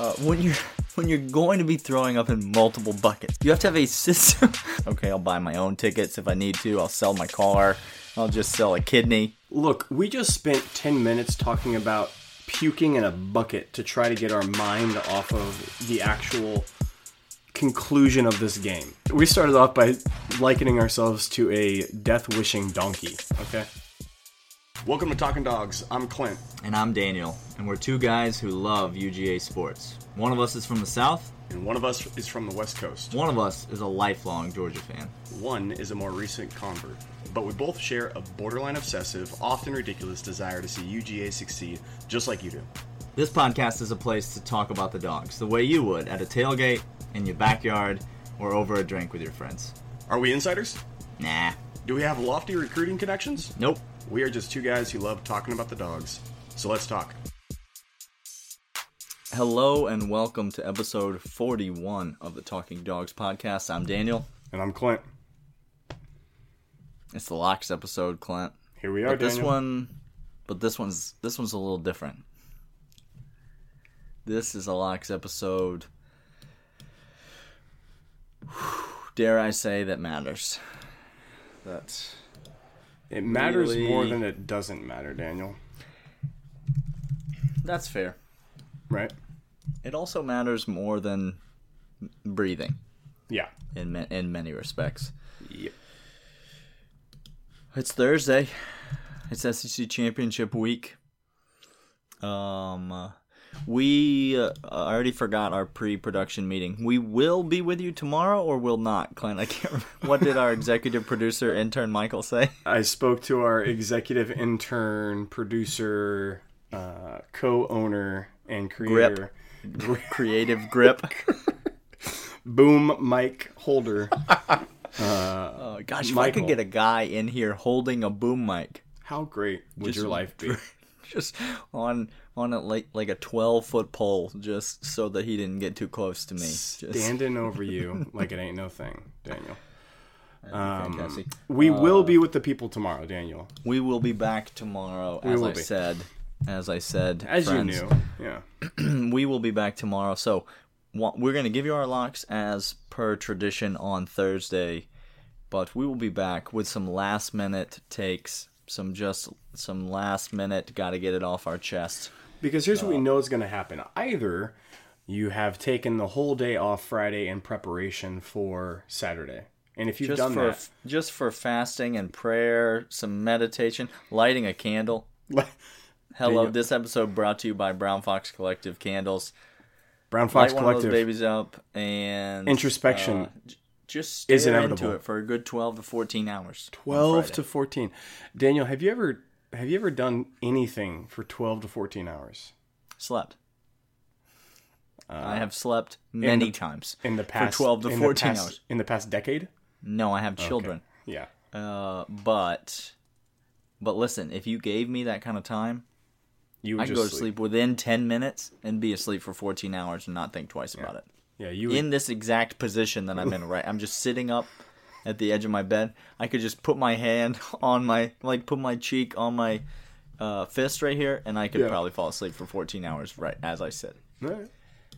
uh, when you're when you're going to be throwing up in multiple buckets, you have to have a system. okay, I'll buy my own tickets if I need to. I'll sell my car. I'll just sell a kidney. Look, we just spent 10 minutes talking about puking in a bucket to try to get our mind off of the actual conclusion of this game. We started off by likening ourselves to a death wishing donkey, okay? Welcome to Talking Dogs. I'm Clint. And I'm Daniel, and we're two guys who love UGA sports. One of us is from the South, And one of us is from the West Coast. one of us is a lifelong Georgia fan. One is a more recent convert. But we both share a borderline obsessive, often ridiculous desire to see UGA succeed, just like you do. This podcast is a place to talk about the dogs the way you would at a tailgate, in your backyard, or over a drink with your friends. Are we insiders? Nah. Do we have lofty recruiting connections? Nope. We are just two guys who love talking about the dogs. So let's talk. Hello and welcome to episode 41 of the Talking Dogs podcast. I'm Daniel. And I'm Clint. It's the Locks episode, Clint. Here we are, But this Daniel. one but this one's this one's a little different. This is a Locks episode. Dare I say that matters. That It matters really- more than it doesn't matter, Daniel. that's fair. Right? It also matters more than breathing Yeah. in ma- in many respects. Yep. It's Thursday. It's SEC Championship week. Um, we uh, already forgot our pre-production meeting. We will be with you tomorrow, or will not, Clint. I can't remember. What did our executive producer intern Michael say? I spoke to our executive intern, producer, uh, co-owner, and creator, Creative grip. boom mic holder. Oh gosh, if I could get a guy in here holding a boom mic, How great would Just your life be? just on on a like like a twelve foot pole, just so that he didn't get too close to me. Just, Standing over you like it ain't no thing, Daniel. Um, fantastic. we Uh, will be with the people tomorrow, Daniel. We will be back tomorrow, as will I be. said. As I said, As friends, you knew. Yeah. we will be back tomorrow. So we're going to give you our locks as per tradition on Thursday, but we will be back with some last minute takes, some just some last minute got to get it off our chest. Because here's what we know is going to happen. Either you have taken the whole day off Friday in preparation for Saturday. And if you've Just done for that, just for fasting and prayer, some meditation, lighting a candle. Hello, this episode brought to you by Brown Fox Collective Candles. Brown Fox light Collective. babies up and Introspection uh, j- just is stare inevitable. into it for a good 12 to 14 hours 12 to 14. Daniel, have you ever have you ever done anything for 12 to 14 hours? Slept. I have slept many the- times in the past 12 to in 14 past- hours. In the past decade? no i have children. Yeah. uh, but but listen if you gave me that kind of time You would i could just go to sleep. within 10 minutes and be asleep for 14 hours and not think twice about it. Yeah, you would, in this exact position that i'm in right? I'm just sitting up at the edge of my bed i could just put my hand on my like put my cheek on my uh, fist right here and i could Yeah. probably fall asleep for 14 hours right as i said All right.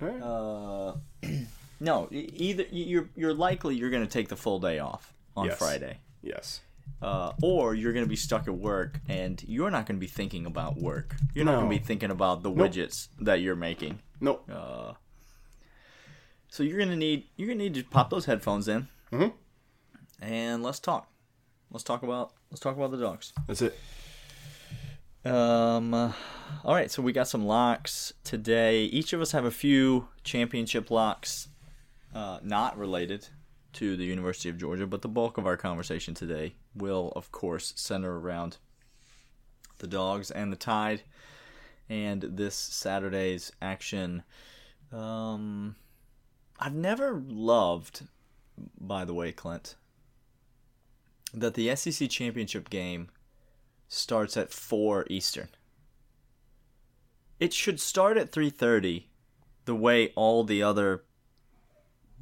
All right. uh, no either you're you're likely you're going to take the full day off on Yes. friday yes. uh, or you're going to be stuck at work and you're not going to be thinking about work you're not going to be thinking about the widgets that you're making Nope. uh, so you're gonna need you're gonna need to pop those headphones in, Mhm. And let's talk. Let's talk about let's talk about the dogs. That's it. Um, uh, all right, so we got some locks today. Each of us have a few championship locks, uh, not related to the University of Georgia, but the bulk of our conversation today will, of course, center around the dogs and the Tide, and this Saturday's action. Um, I've never loved, by the way, Clint, that the SEC championship game starts at 4 Eastern. It should start at 3:30 the way all the other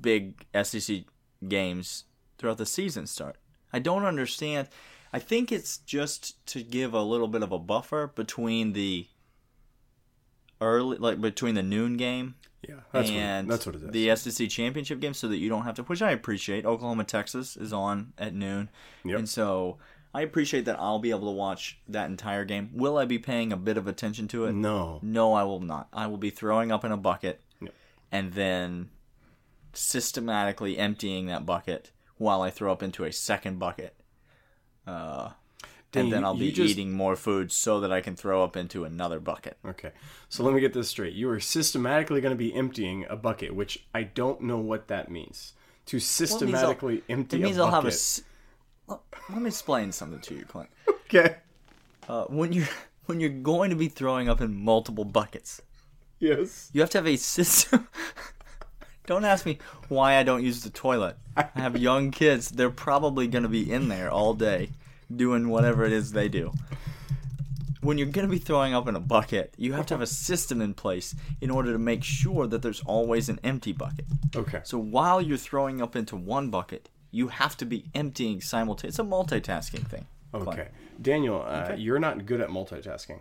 big SEC games throughout the season start. I don't understand. I think it's just to give a little bit of a buffer between the early, like between the noon game Yeah, that's and what, that's what it is. the SEC championship game, so that you don't have to. Which I appreciate. Oklahoma Texas is on at noon, Yep. and so I appreciate that I'll be able to watch that entire game. Will I be paying a bit of attention to it? no, No, I will not. I will be throwing up in a bucket Yep. and then systematically emptying that bucket while I throw up into a second bucket. Uh, Dang, and then I'll be just- eating more food so that I can throw up into another bucket. Okay, so let me get this straight. You are systematically going to be emptying a bucket, which I don't know what that means. To systematically empty It means a I'll have a. bucket. Let let me explain something to you, Clint. Okay. Uh, when you're when you're going to be throwing up in multiple buckets, Yes. you have to have a system. don't ask me why I don't use the toilet. I have young kids; they're probably going to be in there all day, doing whatever it is they do. When you're going to be throwing up in a bucket, you have to have a system in place in order to make sure that there's always an empty bucket. Okay. So while you're throwing up into one bucket, you have to be emptying simultaneously. It's a multitasking thing. Okay. Daniel, uh, you're not good at multitasking.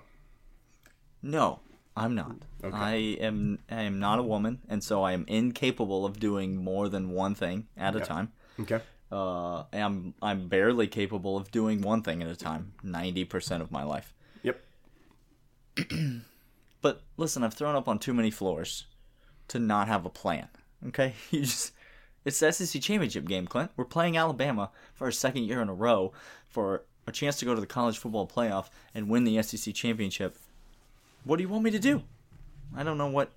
No, I'm not. Okay. I am I am not a woman, and so I am incapable of doing more than one thing at a time. Okay. Uh, and I'm I'm barely capable of doing one thing at a time. Ninety percent of my life. Yep. But listen, I've thrown up on too many floors to not have a plan. Okay, you just it's the SEC championship game, Clint. We're playing Alabama for a second year in a row for a chance to go to the college football playoff and win the SEC championship. What do you want me to do? I don't know what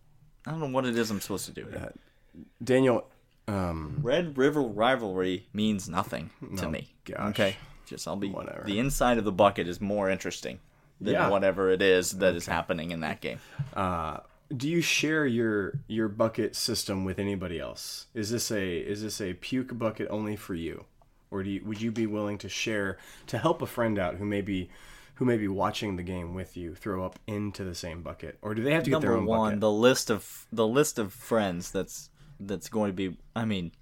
I don't know what it is I'm supposed to do. Daniel, um, Red River rivalry means nothing to No, me. gosh. Okay, just I'll be Whatever. the inside of the bucket is more interesting than Yeah. whatever it is that is happening in that game. uh, do you share your your bucket system with anybody else? Is this a is this a puke bucket only for you, or do you, would you be willing to share to help a friend out who may be who may be watching the game with you throw up into the same bucket, or do they have to get their own? number one bucket? the list of the list of friends that's that's going to be i mean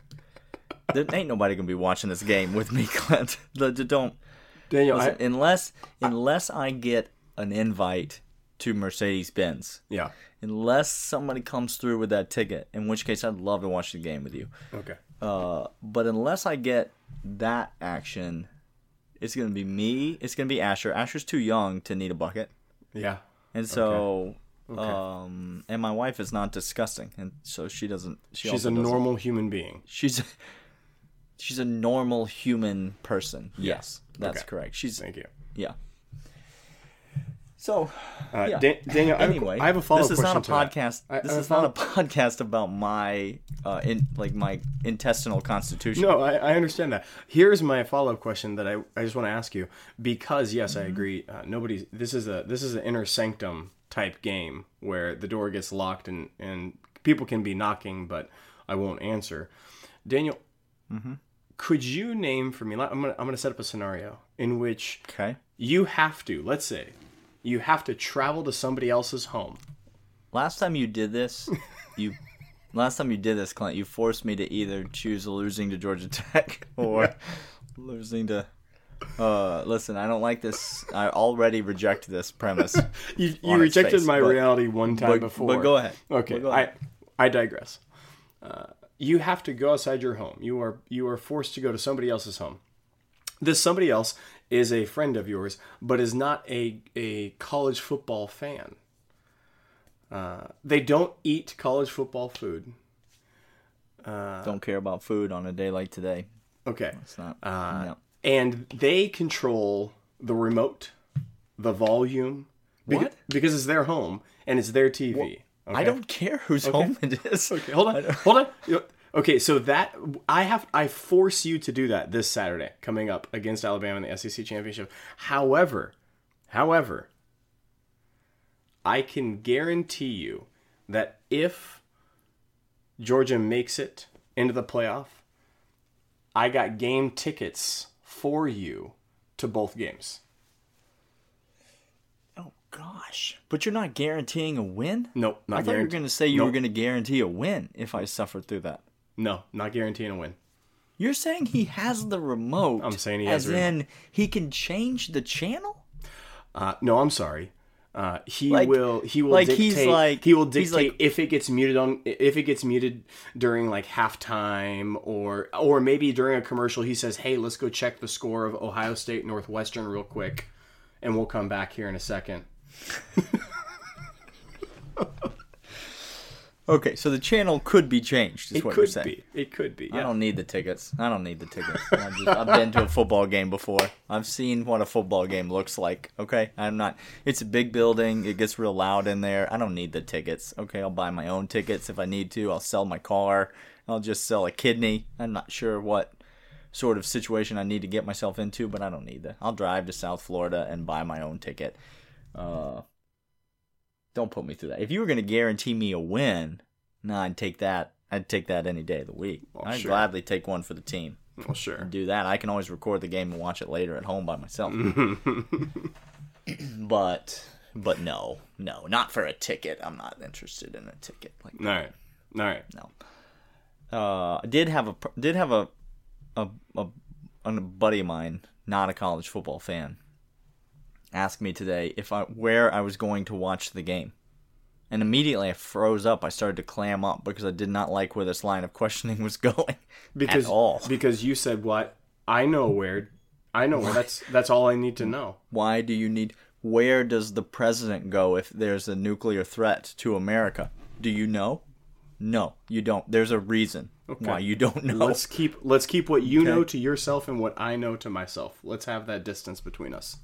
there ain't nobody gonna be watching this game with me clint. Don't. Daniel, listen, I, unless unless i get an invite to mercedes-benz. Yeah, unless somebody comes through with that ticket in which case i'd love to watch the game with you. Okay, uh, but unless i get that action it's gonna be me it's gonna be asher. Asher's too young to need a bucket. Yeah, and so, Okay. Um, and my wife is not disgusting, and so she doesn't. She she's a normal human being. She's, she's a normal human person. Yes, that's Okay. correct. She's Thank you. yeah. So, Uh, yeah. Dan- Daniel, I anyway, I have a follow-up This is not a question podcast. I- I this a is not a podcast about my, uh, in like my intestinal constitution. No, I, I understand that. Here's my follow up question that I, I just want to ask you because yes, Mm-hmm. I agree. Uh, nobody. This is a this is an inner sanctum type game where the door gets locked and and people can be knocking, but I won't answer. Daniel, Mm-hmm. could you name for me? I'm gonna I'm gonna set up a scenario in which Okay. you have to let's say you have to travel to somebody else's home. Last time you did this, you last time you did this, Clint, you forced me to either choose losing to Georgia Tech or losing to. Uh, listen, I don't like this. I already reject this premise. You, you rejected face, my but- reality one time but- before. but go ahead. Okay, go I I digress. Uh, you have to go outside your home. You are you are forced to go to somebody else's home. This somebody else is a friend of yours, but is not a a college football fan. Uh, they don't eat college football food. don't care about food on a day like today. Okay, It's not. Uh, no. and they control the remote, the volume. beca- What? Because it's their home and it's their TV. I okay? don't care whose home it is. Okay, hold on, hold on. Okay, so that I have I force you to do that this Saturday coming up against Alabama in the SEC championship. However, however, I can guarantee you that if Georgia makes it into the playoff, I got game tickets for you to both games. Oh gosh! But you're not guaranteeing a win. Nope, not I thought you were going to say you were going to guarantee a win if I suffered through that. No, not guaranteeing a win. You're saying he has the remote. I'm saying he has as in he can change the channel. Uh, no, I'm sorry. Uh, he Like- will. He will like dictate. he's like- he will dictate like- if it gets muted on if it gets muted during like halftime or or maybe during a commercial. He says, "Hey, let's go check the score of Ohio State Northwestern real quick, and we'll come back here in a second. Okay, so the channel could be changed. Is It what you're could saying. be. It could be. I don't need the tickets. I don't need the tickets. I've, just, I've been to a football game before. I've seen what a football game looks like. Okay, I'm not. It's a big building. It gets real loud in there. I don't need the tickets. Okay, I'll buy my own tickets if I need to. I'll sell my car. I'll just sell a kidney. I'm not sure what sort of situation I need to get myself into, but I don't need that. I'll drive to South Florida and buy my own ticket. Uh, don't put me through that. If you were going to guarantee me a win, no, I'd take that. I'd take that any day of the week. Well, I'd sure. gladly take one for the team. Well, sure. Do that. I can always record the game and watch it later at home by myself. but but no, no, not for a ticket. I'm not interested in a ticket. Like All right. All right. no. Uh, I did have a did have a a, a a buddy of mine, not a college football fan, ask me today if I where I was going to watch the game, and immediately I froze up. I started to clam up because I did not like where this line of questioning was going Because at all. because you said what I know where I know where that's that's all I need to know. Why do you need? Where does the president go if there's a nuclear threat to America? Do you know? No, you don't. There's a reason why you don't know. Let's keep let's keep what you Okay. know to yourself and what I know to myself. Let's have that distance between us.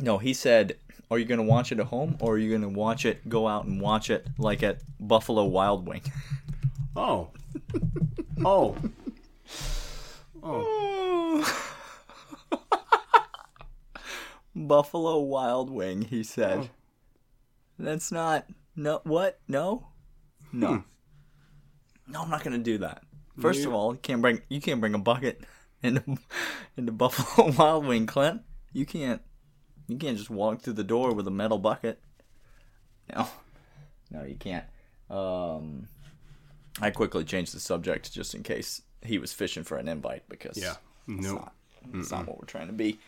No, he said, "Are you going to watch it at home, or are you going to watch it, go out and watch it like at Buffalo Wild Wing?" Oh. Oh. Oh. Buffalo Wild Wing, he said. Oh. That's not no what? No, no, Hmm. no. I'm not going to do that. First You- of all, you can't bring you can't bring a bucket into into Buffalo Wild Wing, Clint. You can't you can't just walk through the door with a metal bucket. No, no, you can't. Um, I quickly changed the subject just in case he was fishing for an invite because Yeah. it's No. not, it's not what we're trying to be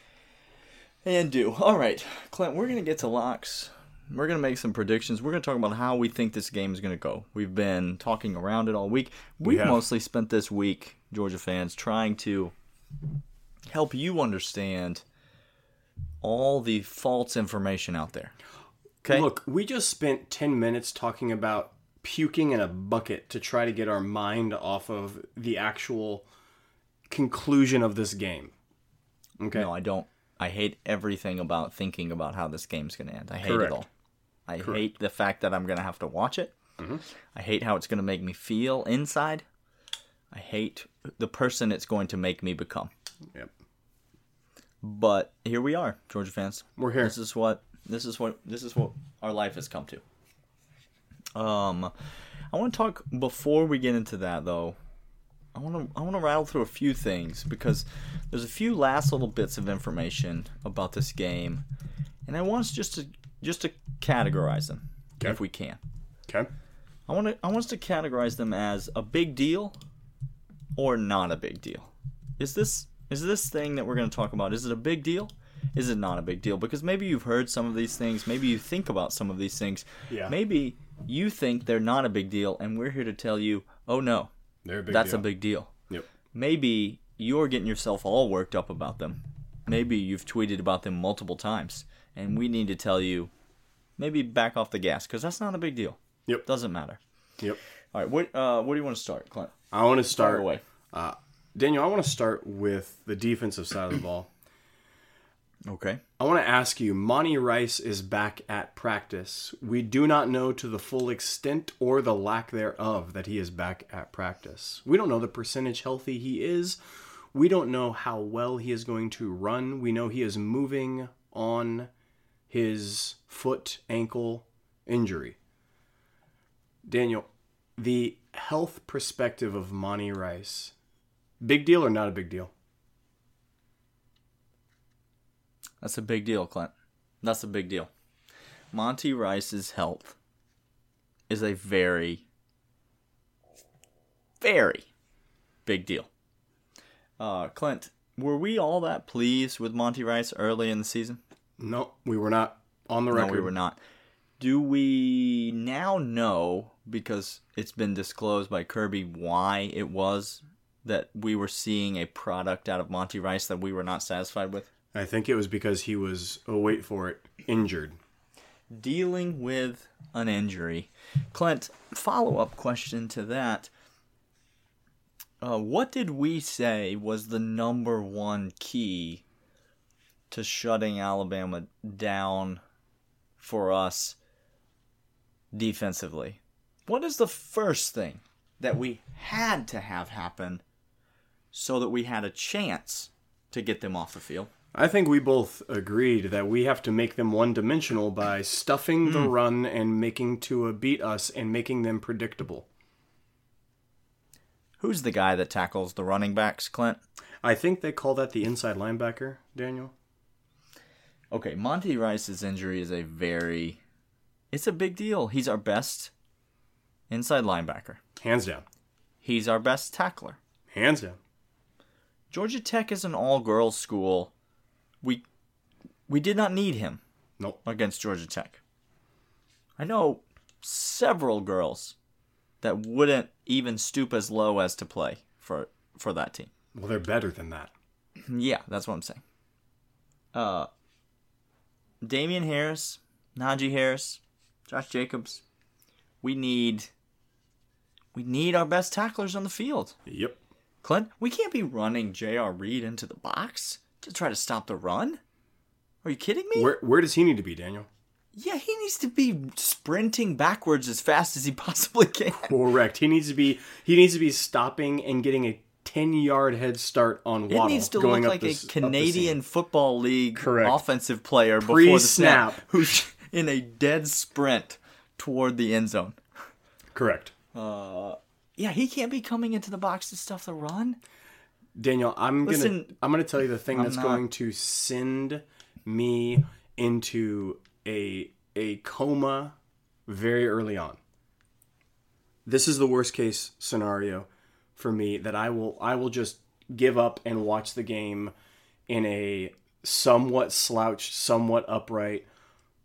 and do. All right, Clint, we're gonna get to locks. We're gonna make some predictions. We're gonna talk about how we think this game is gonna go. We've been talking around it all week. We've mostly spent this week, Georgia fans, trying to help you understand all the false information out there. Okay. Look, we just spent 10 minutes talking about puking in a bucket to try to get our mind off of the actual conclusion of this game. Okay. No, I don't. I hate everything about thinking about how this game's going to end. I hate Correct. it all. I hate the fact that I'm going to have to watch it. Mm-hmm. I hate how it's going to make me feel inside. I hate the person it's going to make me become. Yep. But here we are, Georgia fans. We're here. This is what this is what this is what our life has come to. Um, I want to talk before we get into that though. I want to I want to rattle through a few things because there's a few last little bits of information about this game, and I want us just to just to categorize them Okay. if we can. Okay. I want to I want us to categorize them as a big deal or not a big deal. Is this is this thing that we're going to talk about is it a big deal? Is it not a big deal? Because maybe you've heard some of these things, maybe you think about some of these things. Yeah. Maybe you think they're not a big deal and we're here to tell you, "Oh no, They're a big that's deal. a big deal." Yep. Maybe you're getting yourself all worked up about them. Maybe you've tweeted about them multiple times and we need to tell you maybe back off the gas cuz that's not a big deal. Yep. Doesn't matter. Yep. All right, what uh, what do you want to start, Clint? I want to Fire start away. Uh, Daniel, I want to start with the defensive side of the ball. Okay. I want to ask you Monty Rice is back at practice. We do not know to the full extent or the lack thereof that he is back at practice. We don't know the percentage healthy he is. We don't know how well he is going to run. We know he is moving on his foot ankle injury. Daniel, the health perspective of Monty Rice, big deal or not a big deal? That's a big deal, Clint. That's a big deal. Monty Rice's health is a very, very big deal. Uh, Clint, were we all that pleased with Monty Rice early in the season? No, we were not On the record, No, we were not. Do we now know because it's been disclosed by Kirby why it was that we were seeing a product out of Monty Rice that we were not satisfied with? I think it was because he was, oh, wait for it, injured. Dealing with an injury. Clint, follow up question to that. Uh, what did we say was the number one key to shutting Alabama down for us defensively? What is the first thing that we had to have happen so that we had a chance to get them off the field? I think we both agreed that we have to make them one dimensional by stuffing the hmm. run and making Tua beat us and making them predictable. Who's the guy that tackles the running backs, Clint? I think they call that the inside linebacker, Daniel. Okay, Monty Rice's injury is a very it's a big deal. He's our best inside linebacker. Hands down. He's our best tackler. Hands down. Georgia Tech is an all-girls school. We we did not need him Nope. against Georgia Tech. I know several girls that wouldn't even stoop as low as to play for for that team. Well, they're better than that. Yeah, that's what I'm saying. Uh, Damien Harris, Najee Harris, Josh Jacobs. We need. We need our best tacklers on the field. Yep. Clint, we can't be running J.R. Reed into the box to try to stop the run. Are you kidding me? Where where does he need to be, Daniel? yeah, he needs to be sprinting backwards as fast as he possibly can. Correct. He needs to be he needs to be stopping and getting a ten yard head start on It needs to going look like this- a up the seam. Canadian Football League Correct. offensive player before the snap, Pre-snap. who's in a dead sprint toward the end zone. Correct. Uh, Yeah, he can't be coming into the box to stuff the run. Daniel, I'm gonna I'm gonna tell you the thing I'm that's not- going to send me into a a coma very early on. This is the worst case scenario for me that I will I will just give up and watch the game in a somewhat slouched, somewhat upright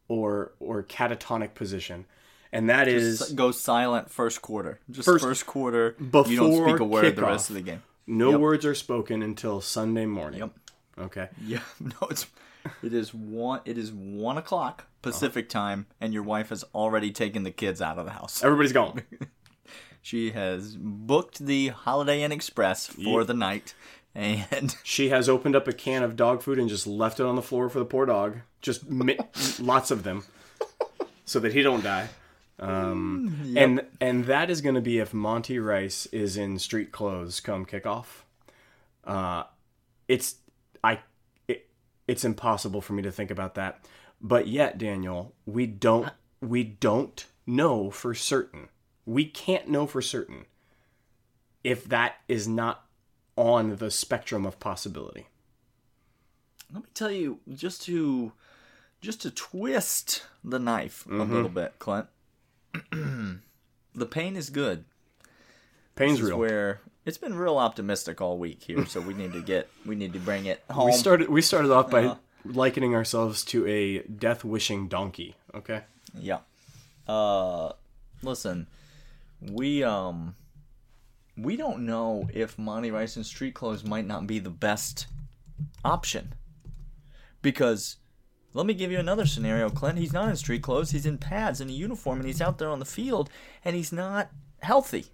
or or catatonic position. And that is Just go silent first quarter. Just First- first, quarter. you before don't speak a word the rest of the game. no Yep. words are spoken until Sunday morning. Yep. Okay. Yeah, no, it's it is one it is one o'clock Pacific uh-huh. time, and your wife has already taken the kids out of the house. Everybody's gone. She has booked the Holiday Inn Express for the night, and She has opened up a can of dog food and just left it on the floor for the poor dog. Just mi- lots of them, so that he don't die. Um, And and that is going to be if Monty Rice is in street clothes come kickoff. Uh, it's I it, it's impossible for me to think about that. But yet, Daniel, we don't we don't know for certain. We can't know for certain if that is not on the spectrum of possibility. let me tell you just to just to twist the knife Mm-hmm. a little bit, Clint. The pain is good. Pain's real. where it's been real optimistic all week here, so we need to get we need to bring it home. we started we started off by Uh-huh. likening ourselves to a death wishing donkey. Okay. Yeah. Uh listen, we um we don't know if Monty Rice and street clothes might not be the best option. Because let me give you another scenario, Clint. He's not in street clothes, he's in pads and a uniform and he's out there on the field and he's not healthy.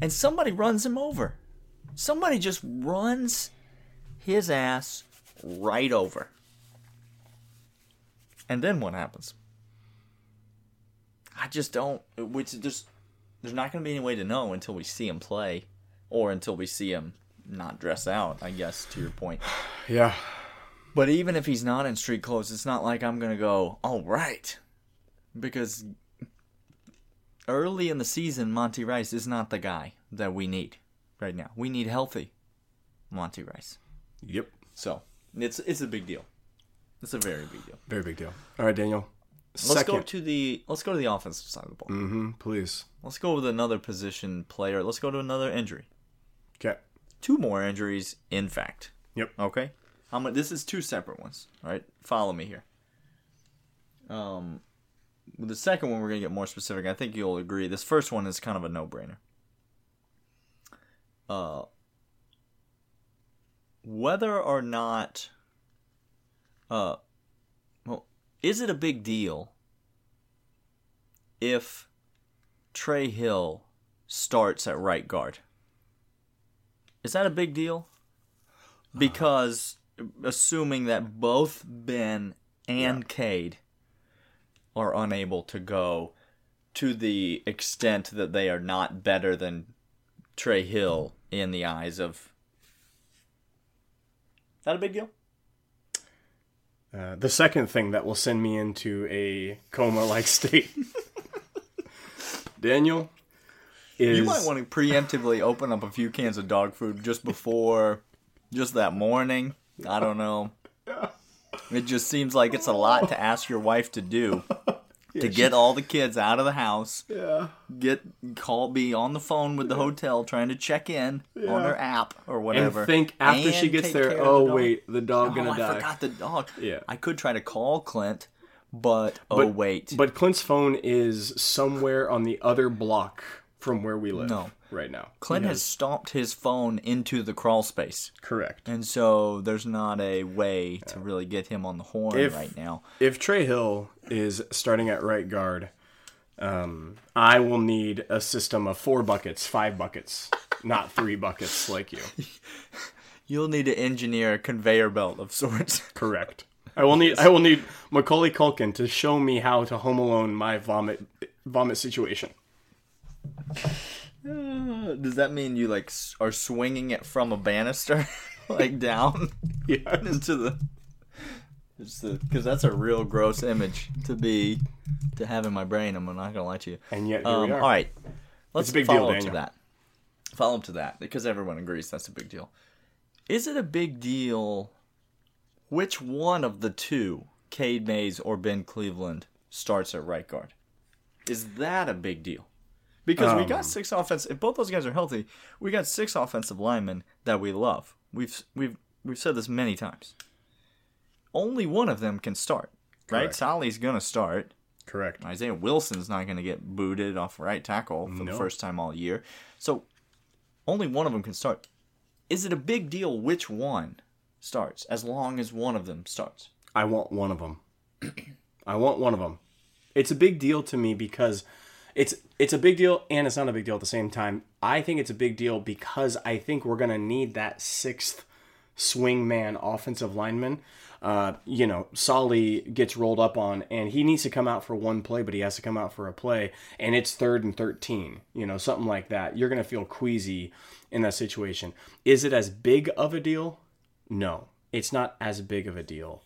And somebody runs him over. Somebody just runs his ass right over. And then what happens? I just don't. Which there's there's not going to be any way to know until we see him play, or until we see him not dress out. I guess to your point. Yeah. But even if he's not in street clothes, it's not like I'm going to go, "All right," because early in the season, Monty Rice is not the guy that we need right now. We need healthy Monty Rice. Yep. So it's it's a big deal. It's a very big deal. Very big deal. All right, Daniel. Let's go to the let's go to the offensive side of the ball. mm-hmm. Please. Let's go with another position player. Let's go to another injury. Okay. Two more injuries, in fact. Yep. Okay. I'm gonna, this is two separate ones. All right, follow me here. Um, with the second one, we're gonna get more specific. I think you'll agree. This first one is kind of a no-brainer. Uh, whether or not, uh, well, is it a big deal if Trey Hill starts at right guard? Is that a big deal? Because assuming that both Ben and Cade are unable to go to the extent that they are not better than Trey Hill in the eyes of. Is that a big deal? Uh, the second thing that will send me into a coma-like state, Daniel, is You might want to preemptively open up a few cans of dog food just before, just that morning. I don't know. It just seems like it's a lot to ask your wife to do. to get all the kids out of the house, yeah. get call be on the phone with the hotel trying to check in on her app or whatever. and think after she gets there, oh the wait, the dog oh, gonna I die. I forgot the dog. Yeah. I could try to call Clint, but, oh wait, But Clint's phone is somewhere on the other block from where we live. No. right now. Clint has stomped his phone into the crawl space. correct. And so there's not a way to really get him on the horn If- right now. If Trey Hill is starting at right guard, um, I will need a system of four buckets, five buckets, not three buckets like you. You'll need to engineer a conveyor belt of sorts. Correct. I will need I will need Macaulay Culkin to show me how to home alone my vomit vomit situation. Does that mean you like are swinging it from a banister, like down Yeah. into the? It's the because that's a real gross image to be to have in my brain. I'm not gonna lie to you. And yet Um, all right, let's big deal, follow up to that. Follow up to that because everyone agrees that's a big deal. Is it a big deal? Which one of the two, Cade Mays or Ben Cleveland, starts at right guard? Is that a big deal? Because we Um, got six offense. If both those guys are healthy, we got six offensive linemen that we love. We've we've we've said this many times. Only one of them can start, right? Correct. Sally's gonna start. Correct. Isaiah Wilson's not going to get booted off right tackle for the first time all year. So only one of them can start. Is it a big deal which one starts as long as one of them starts? I want one of them. I want one of them. It's a big deal to me because it's it's a big deal and it's not a big deal at the same time. I think it's a big deal because I think we're gonna need that sixth swing man offensive lineman. Uh, you know, Solly gets rolled up on and he needs to come out for one play, but he has to come out for a play, and it's third and thirteen, you know, something like that. You're gonna feel queasy in that situation. Is it as big of a deal? No, it's not as big of a deal.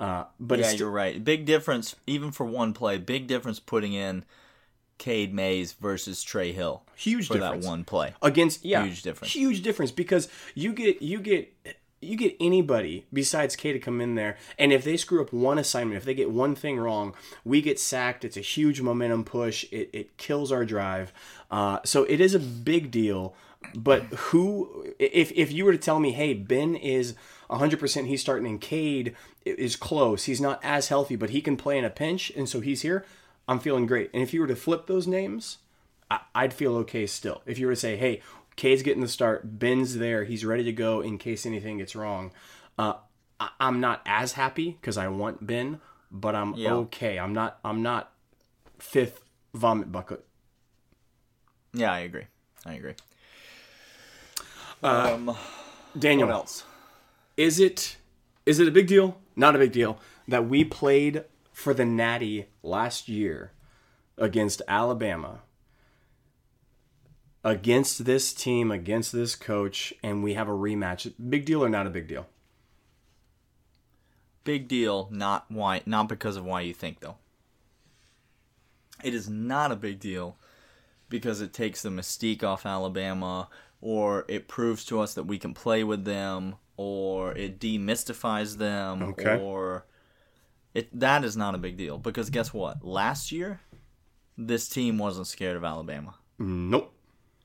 Uh, but yeah, it's you're right. Big difference, even for one play. Big difference putting in Cade Mays versus Trey Hill huge for difference that one play. against yeah Huge difference. huge difference because you get you get you get anybody besides K to come in there and if they screw up one assignment if they get one thing wrong we get sacked it's a huge momentum push it, it kills our drive uh, so it is a big deal but who if, if you were to tell me hey Ben is 100% he's starting and Cade is close he's not as healthy but he can play in a pinch and so he's here I'm feeling great and if you were to flip those names I- I'd feel okay still. If you were to say, hey, Cade's getting the start, Ben's there, he's ready to go in case anything gets wrong, uh, I- I'm not as happy because I want Ben, but I'm Yeah. okay. I'm not. I'm not fifth vomit bucket. Yeah, I agree. I agree. Uh, um, Daniel, what else? is it is it a big deal? Not a big deal that we played for the Natty last year against Alabama. Against this team, against this coach, and we have a rematch. Big deal or not a big deal? Big deal, not why not because of why you think though. It is not a big deal because it takes the mystique off Alabama or it proves to us that we can play with them or it demystifies them Okay. or it that is not a big deal because guess what? Last year this team wasn't scared of Alabama. Nope.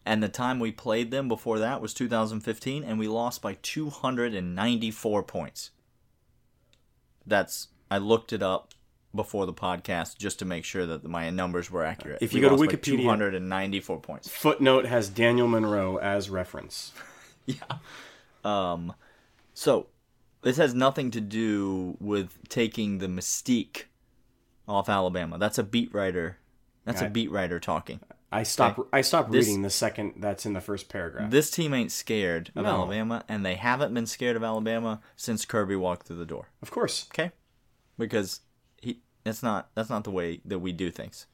And the time we played them before that was 2015, and we lost by 294 points. That's I looked it up before the podcast just to make sure that my numbers were accurate. If We you go to Wikipedia- 294 points. Footnote has Daniel Monroe as reference. Yeah. Um, so this has nothing to do with taking the mystique off Alabama. That's a beat writer. That's a beat writer talking. I stop. I stop reading the second that's in the first paragraph. This team ain't scared of No. Alabama, and they haven't been scared of Alabama since Kirby walked through the door. of course, Okay, because he that's not that's not the way that we do things.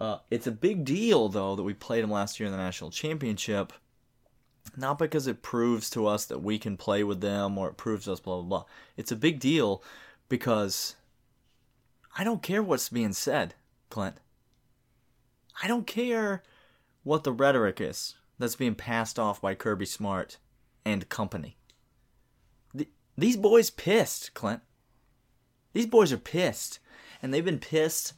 Uh, it's a big deal though that we played them last year in the national championship. Not because it proves to us that we can play with them or it proves us blah blah blah. It's a big deal because I don't care what's being said, Clint. I don't care what the rhetoric is that's being passed off by Kirby Smart and company. Th- these boys pissed, Clint. These boys are pissed, and they've been pissed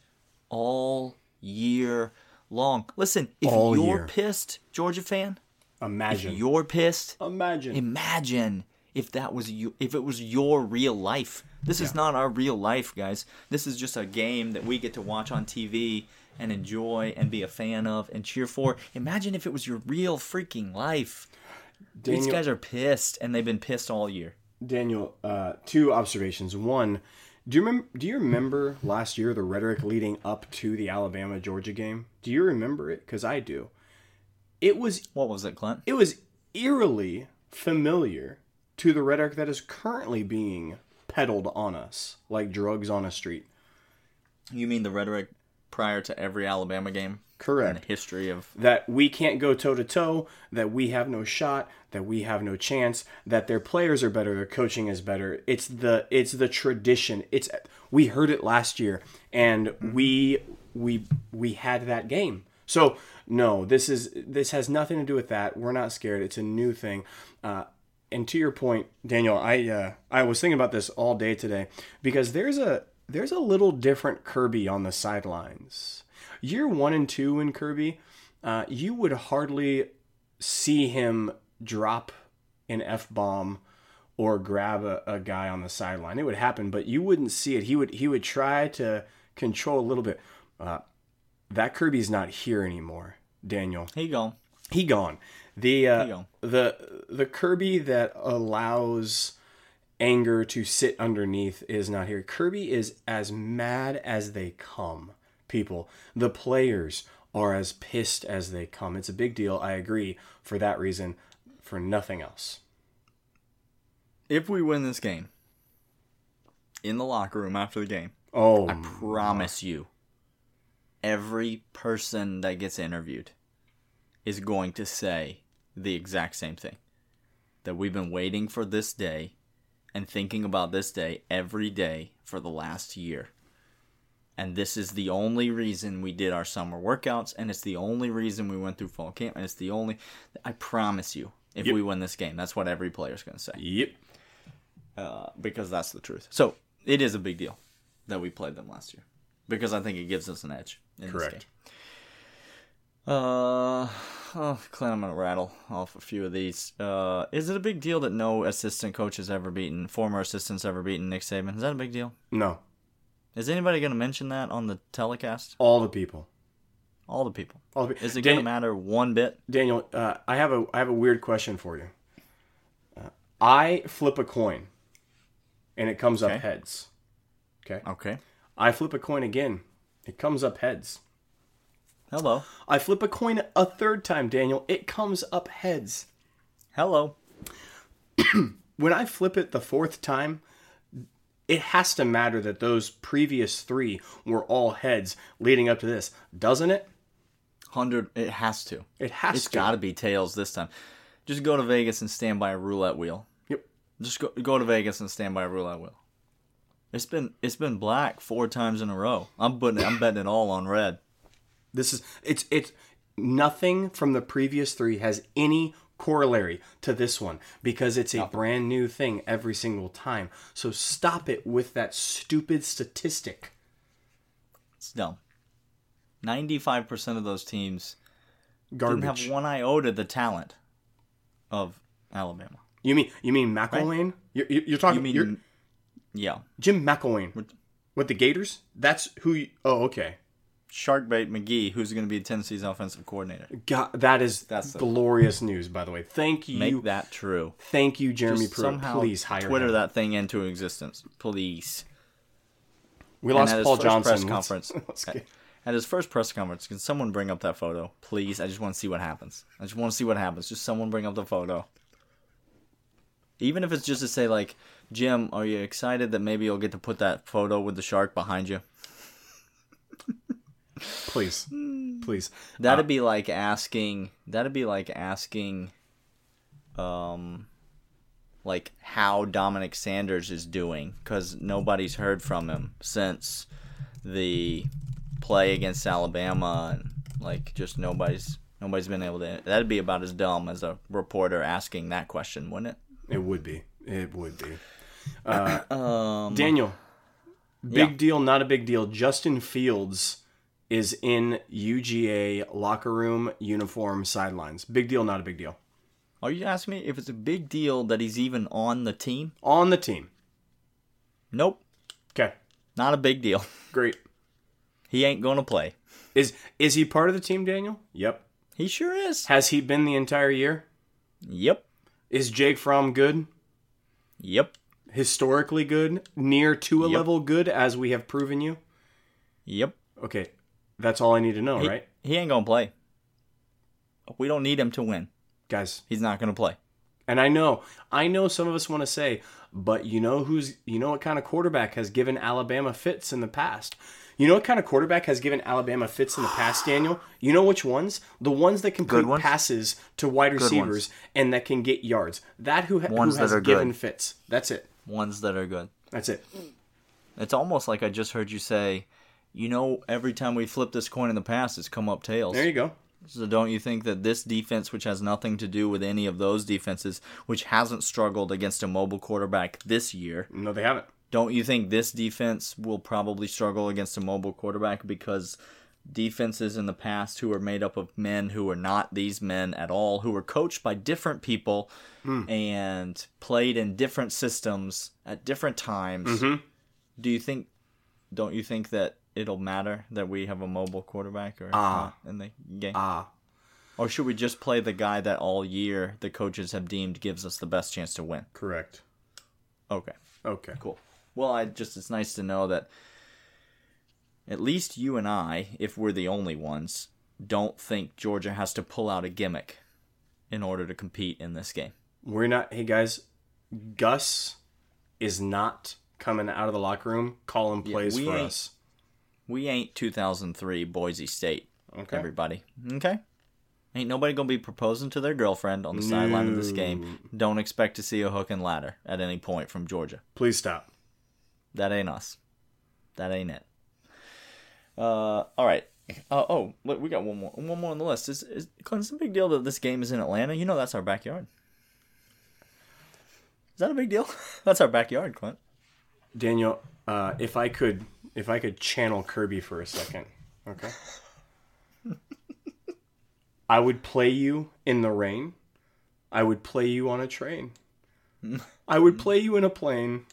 all year long. Listen, if All you're year. pissed, Georgia fan, if imagine. you're pissed, imagine. imagine if that was you if it was your real life this is not our real life guys this is just a game that we get to watch on tv and enjoy and be a fan of and cheer for imagine if it was your real freaking life these guys are pissed and they've been pissed all year Daniel, uh, two observations. One, do you remember? Do you remember last year the rhetoric leading up to the Alabama Georgia game? Do you remember it? Because I do. It was what was it clint it was eerily familiar to the rhetoric that is currently being peddled on us like drugs on a street. you mean the rhetoric prior to every alabama game in Correct. the history of that we can't go toe to toe, that we have no shot, that we have no chance, that their players are better, their coaching is better. It's the it's the tradition. It's we heard it last year and we we we had that game. So no, this is this has nothing to do with that. We're not scared. It's a new thing. Uh, and to your point, Daniel, I uh, I was thinking about this all day today because there's a there's a little different Kirby on the sidelines. Year one and two in Kirby, uh, you would hardly see him drop an f bomb or grab a, a guy on the sideline. It would happen, but you wouldn't see it. He would he would try to control a little bit. Uh, that Kirby's not here anymore, Daniel he gone. he gone. The uh, He gone. the the Kirby that allows anger to sit underneath is not here. Kirby is as mad as they come. People, the players are as pissed as they come. It's a big deal. I agree for that reason. For nothing else. if we win this game in the locker room after the game Oh, I promise you, every person that gets interviewed is going to say the exact same thing. That we've been waiting for this day and thinking about this day every day for the last year. And this is the only reason we did our summer workouts, and it's the only reason we went through fall camp, and it's the only. I promise you, if Yep. we win this game, that's what every player's going to say yep. uh, because that's the truth. So it is a big deal that we played them last year because I think it gives us an edge. Correct. Uh, oh, Clint, I'm gonna rattle off a few of these. Uh, is it a big deal that no assistant coach has ever beaten, former assistants ever beaten Nick Saban? Is that a big deal? No, Is anybody gonna mention that on the telecast? all the people. All the people. All the, Is it Dan- gonna matter one bit? Daniel, uh, I have a I have a weird question for you. Uh, I flip a coin, and it comes Okay. up heads. Okay. Okay. I flip a coin again. It comes up heads. Hello. I flip a coin a third time, Daniel. It comes up heads. Hello. When I flip it the fourth time, it has to matter that those previous three were all heads leading up to this, doesn't it? Hundred. It has to. It has It's to. got to be tails this time. Just go to Vegas and stand by a roulette wheel. Yep. Just go go to Vegas and stand by a roulette wheel. It's been it's been black four times in a row. I'm putting it, I'm betting it all on red. This is it's it's nothing from the previous three has any corollary to this one because it's a brand new thing every single time. So stop it with that stupid statistic. It's dumb. Ninety five percent of those teams Garbage. didn't have one iota the talent of Alabama. You mean you mean McElwain? You're, you're you're talking. You mean, you're, yeah, Jim McElwain with the Gators. That's who. You, oh, okay. Sharkbait McGee, who's going to be Tennessee's offensive coordinator. God, that is That's glorious news. By the way, thank you, Make that true. thank you, Jeremy Pruitt. somehow Please hire Twitter him. that thing into existence, please. We And lost at his Paul first Johnson. press Let's- conference. let's at, at his first press conference, can someone bring up that photo, please? I just want to see what happens. I just want to see what happens. Just someone bring up the photo. Even if it's just to say like, Jim, are you excited that maybe you'll get to put that photo with the shark behind you? please, please. That'd be like asking. That'd be like asking, um, like how Dominic Sanders is doing because nobody's heard from him since the play against Alabama, and like just nobody's nobody's been able to. That'd be about as dumb as a reporter asking that question, wouldn't it? It would be. It would be. It? Um, Daniel, big Yeah. deal, not a big deal. Justin Fields is in UGA locker room uniform sidelines. Big deal, not a big deal. are you asking me if it's a big deal that he's even on the team? On the team. Nope, Okay, not a big deal. great. He ain't gonna play. Is is he part of the team, Daniel? Yep. He sure is. Has he been the entire year? Yep. Is Jake Fromm good? Yep. Historically good? Near to a Yep. level good, as we have proven you? Yep. Okay, that's all I need to know, He, right? he ain't gonna play. We don't need him to win. Guys, He's not gonna play. And I know, I know some of us want to say, but you know who's, you know what kind of quarterback has given Alabama fits in the past? You know what kind of quarterback has given Alabama fits in the past, Daniel? You know which ones? The ones that complete ones? passes to wide receivers and that can get yards. That who, ha- who has given good. fits. That's it. Ones that are good. That's it. It's almost like I just heard you say, you know, every time we flip this coin in the past, it's come up tails. There you go. So don't you think that this defense, which has nothing to do with any of those defenses, which hasn't struggled against a mobile quarterback this year, No, they haven't. don't you think this defense will probably struggle against a mobile quarterback because defenses in the past who are made up of men who are not these men at all, who were coached by different people hmm. and played in different systems at different times? Mm-hmm. Do you think? Don't you think that it'll matter that we have a mobile quarterback or ah. not in the game? Ah, Or should we just play the guy that all year the coaches have deemed gives us the best chance to win? correct. Okay. Okay. Cool. Well, I just it's nice to know that at least you and I, if we're the only ones, don't think Georgia has to pull out a gimmick in order to compete in this game. We're not, hey guys, Gus is not coming out of the locker room calling plays we for us. We ain't 2003 Boise State, Okay. everybody. Okay? Ain't nobody gonna be proposing to their girlfriend on the sideline of this game. Don't expect to see a hook and ladder at any point from Georgia. Please stop. That ain't us. That ain't it. Uh, all right. Uh, oh, look, we got one more. One more on the list. Is is Clint? It's a big deal that this game is in Atlanta. You know that's our backyard. Is that a big deal? that's our backyard, Clint. Daniel, uh, if I could, if I could channel Kirby for a second, okay? I would play you in the rain. I would play you on a train. I would play you in a plane.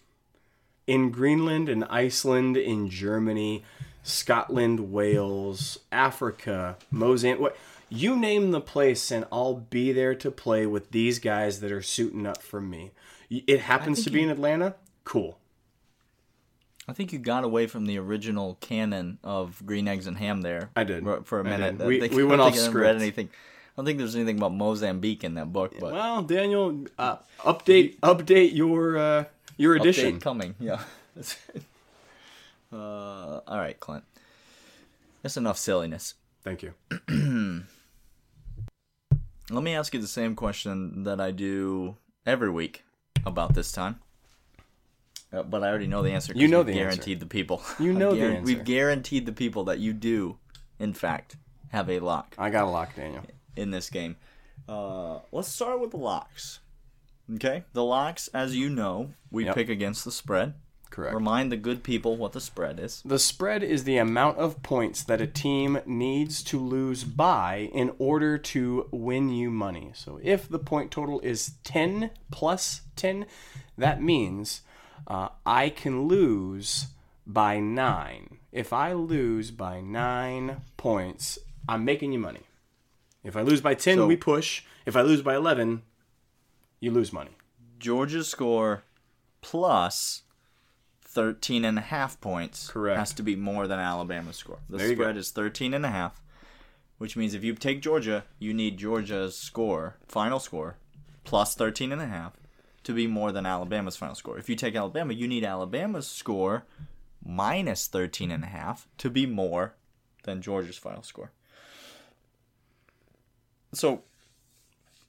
In Greenland in Iceland, in Germany, Scotland, Wales, Africa, Mozambique. What you name the place, and I'll be there to play with these guys that are suiting up for me. It happens to be you- in Atlanta. Cool. I think you got away from the original canon of green eggs and ham there. I did. for- a minute. We- think- we went off think I read script. anything. I don't think there's anything about Mozambique in that book, but Well, Daniel, uh, update update your uh, your edition. Update coming. Yeah. uh, all right, Clint. That's enough silliness. Thank you. Let me ask you the same question that I do every week about this time. Uh, but I already know the answer. You know the answer. guaranteed the people. You know the answer. We've guaranteed the people that you do, in fact, have a lock I got a lock, Daniel. in this game. Uh, let's start with the locks. Okay, the locks, as you know, we Yep. pick against the spread. Correct. Remind the good people what the spread is. The spread is the amount of points that a team needs to lose by in order to win you money. So if the point total is 10 plus 10, that means uh, I can lose by 9. If I lose by 9 points, I'm making you money. If I lose by 10, So- we push. If I lose by 11, you lose money. Georgia's score plus 13 and a half points Correct. has to be more than Alabama's score. The There spread is 13 and a half, which means if you take Georgia, you need Georgia's score, final score, plus 13 and a half to be more than Alabama's final score. If you take Alabama, you need Alabama's score minus 13 and a half to be more than Georgia's final score. So,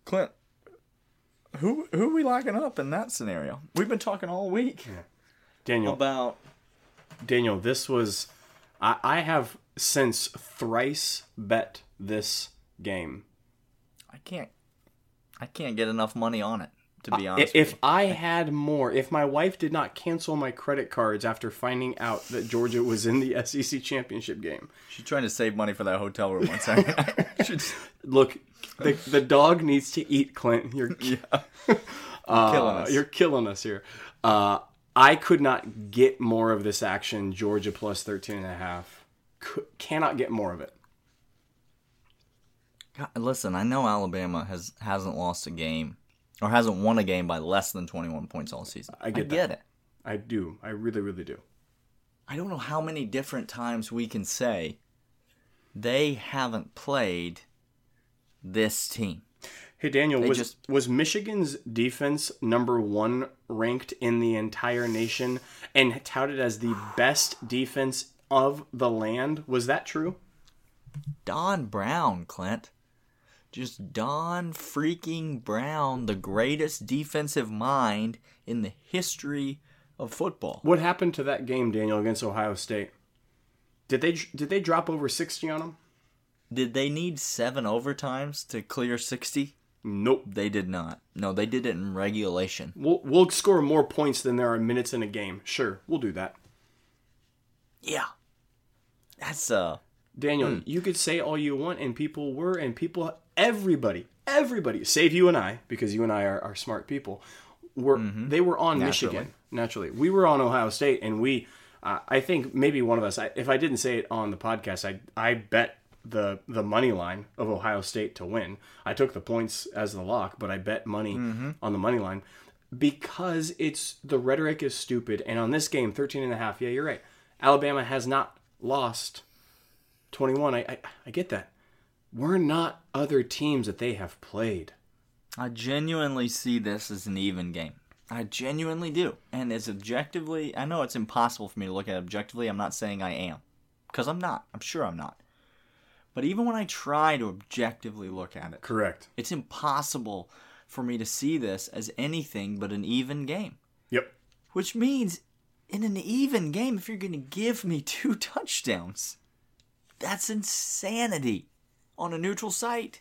Clint, who who are we locking up in that scenario? We've been talking all week Daniel, about Daniel, this was. I, I have since thrice bet this game. I can't I can't get enough money on it to be honest. If I had more, if my wife did not cancel my credit cards after finding out that Georgia was in the SEC championship game, she's trying to save money for that hotel room one second. She's look, the, the dog needs to eat. Clint, you're uh, killing us. You're killing us here. Uh, I could not get more of this action. Georgia plus 13 and a half. Could, cannot get more of it. God, listen, I know Alabama has hasn't lost a game or hasn't won a game by less than 21 points all season. I get I get it. I do. I really, really do. I don't know how many different times we can say they haven't played this team. Hey Daniel, They was just- was Michigan's defense number one ranked in the entire nation and touted as the best defense of the land? Was that true? Don Brown, Clint. Just Don freaking Brown, the greatest defensive mind in the history of football. What happened to that game, Daniel, against Ohio State? Did they did they drop over sixty on them? Did they need seven overtimes to clear 60? Nope. They did not. No, they did it in regulation. We'll we'll score more points than there are minutes in a game. Sure, we'll do that. Yeah. That's, uh, Daniel, you could say all you want, and people were, and people, everybody, everybody, save you and I, because you and I are, are smart people, were they were on Naturally. Michigan. Naturally, we were on Ohio State, and we, uh, I think maybe one of us, I, if I didn't say it on the podcast, I I bet the the money line of Ohio State to win. I took the points as the lock, but I bet money mm-hmm. on the money line because it's the rhetoric is stupid. And on this game, 13 and a half, yeah, you're right. Alabama has not lost 21. I, I, I get that. We're not other teams that they have played. I genuinely see this as an even game. I genuinely do. And as objectively, I know it's impossible for me to look at it objectively. I'm not saying I am. Because I'm not. I'm sure I'm not. But even when I try to objectively look at it, Correct. it's impossible for me to see this as anything but an even game. Yep. Which means, in an even game, if you're going to give me two touchdowns, that's insanity on a neutral site.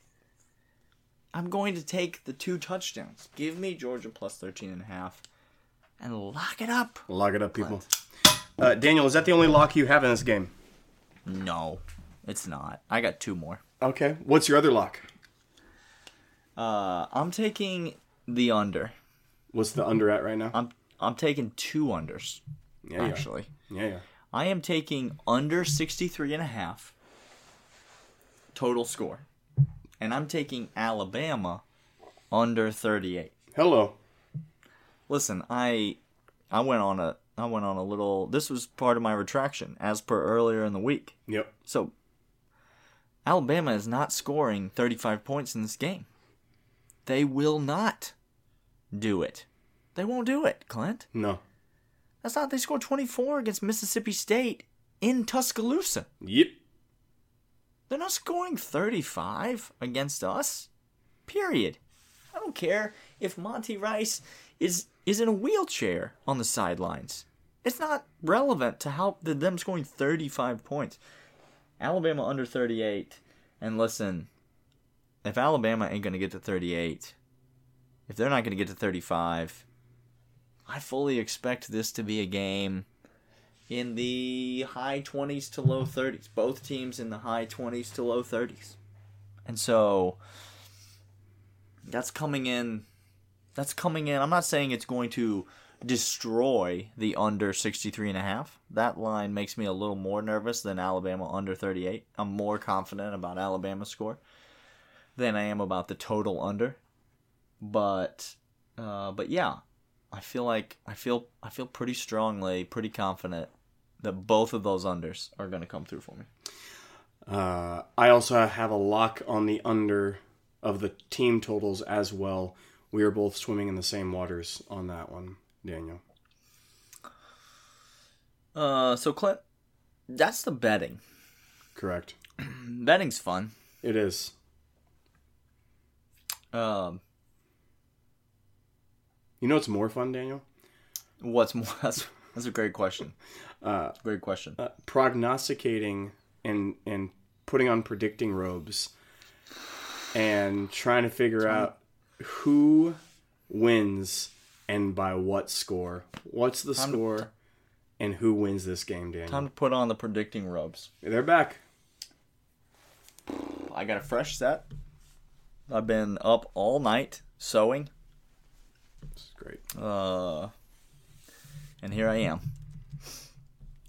I'm going to take the two touchdowns. Give me Georgia plus 13 and a half and lock it up. Lock it up, people. Uh, Daniel, is that the only lock you have in this game? No, it's not. I got two more. Okay. What's your other lock? Uh, I'm taking the under. What's the under at right now? I'm I'm taking two unders, Yeah, actually. Yeah, yeah. I am taking under 63 and a half total score. And I'm taking Alabama under 38. Hello. Listen, I I went on a I went on a little this was part of my retraction as per earlier in the week. Yep. So Alabama is not scoring 35 points in this game. They will not do it. They won't do it, Clint. No. That's not they scored 24 against Mississippi State in Tuscaloosa. Yep. They're not scoring 35 against us. Period. I don't care if Monty Rice is is in a wheelchair on the sidelines. It's not relevant to how them scoring 35 points. Alabama under 38. And listen, if Alabama ain't going to get to 38, if they're not going to get to 35, I fully expect this to be a game in the high 20s to low 30s. Both teams in the high 20s to low 30s. And so that's coming in that's coming in. I'm not saying it's going to destroy the under 63 and a half. That line makes me a little more nervous than Alabama under 38. I'm more confident about Alabama's score than I am about the total under. But uh, but yeah, I feel like I feel I feel pretty strongly, pretty confident that both of those unders are going to come through for me. Uh, I also have a lock on the under of the team totals as well. We are both swimming in the same waters on that one, Daniel. Uh, so Clint, that's the betting. Correct. Betting's fun. It is. Um, You know what's more fun, Daniel? what's more? That's, that's a great question. Uh, great question. uh, prognosticating and and putting on predicting robes and trying to figure out who wins and by what score. What's the score and who wins this game, Daniel? Time to put on the predicting robes. They're back. I got a fresh set. I've been up all night sewing. This is great. Uh, and here I am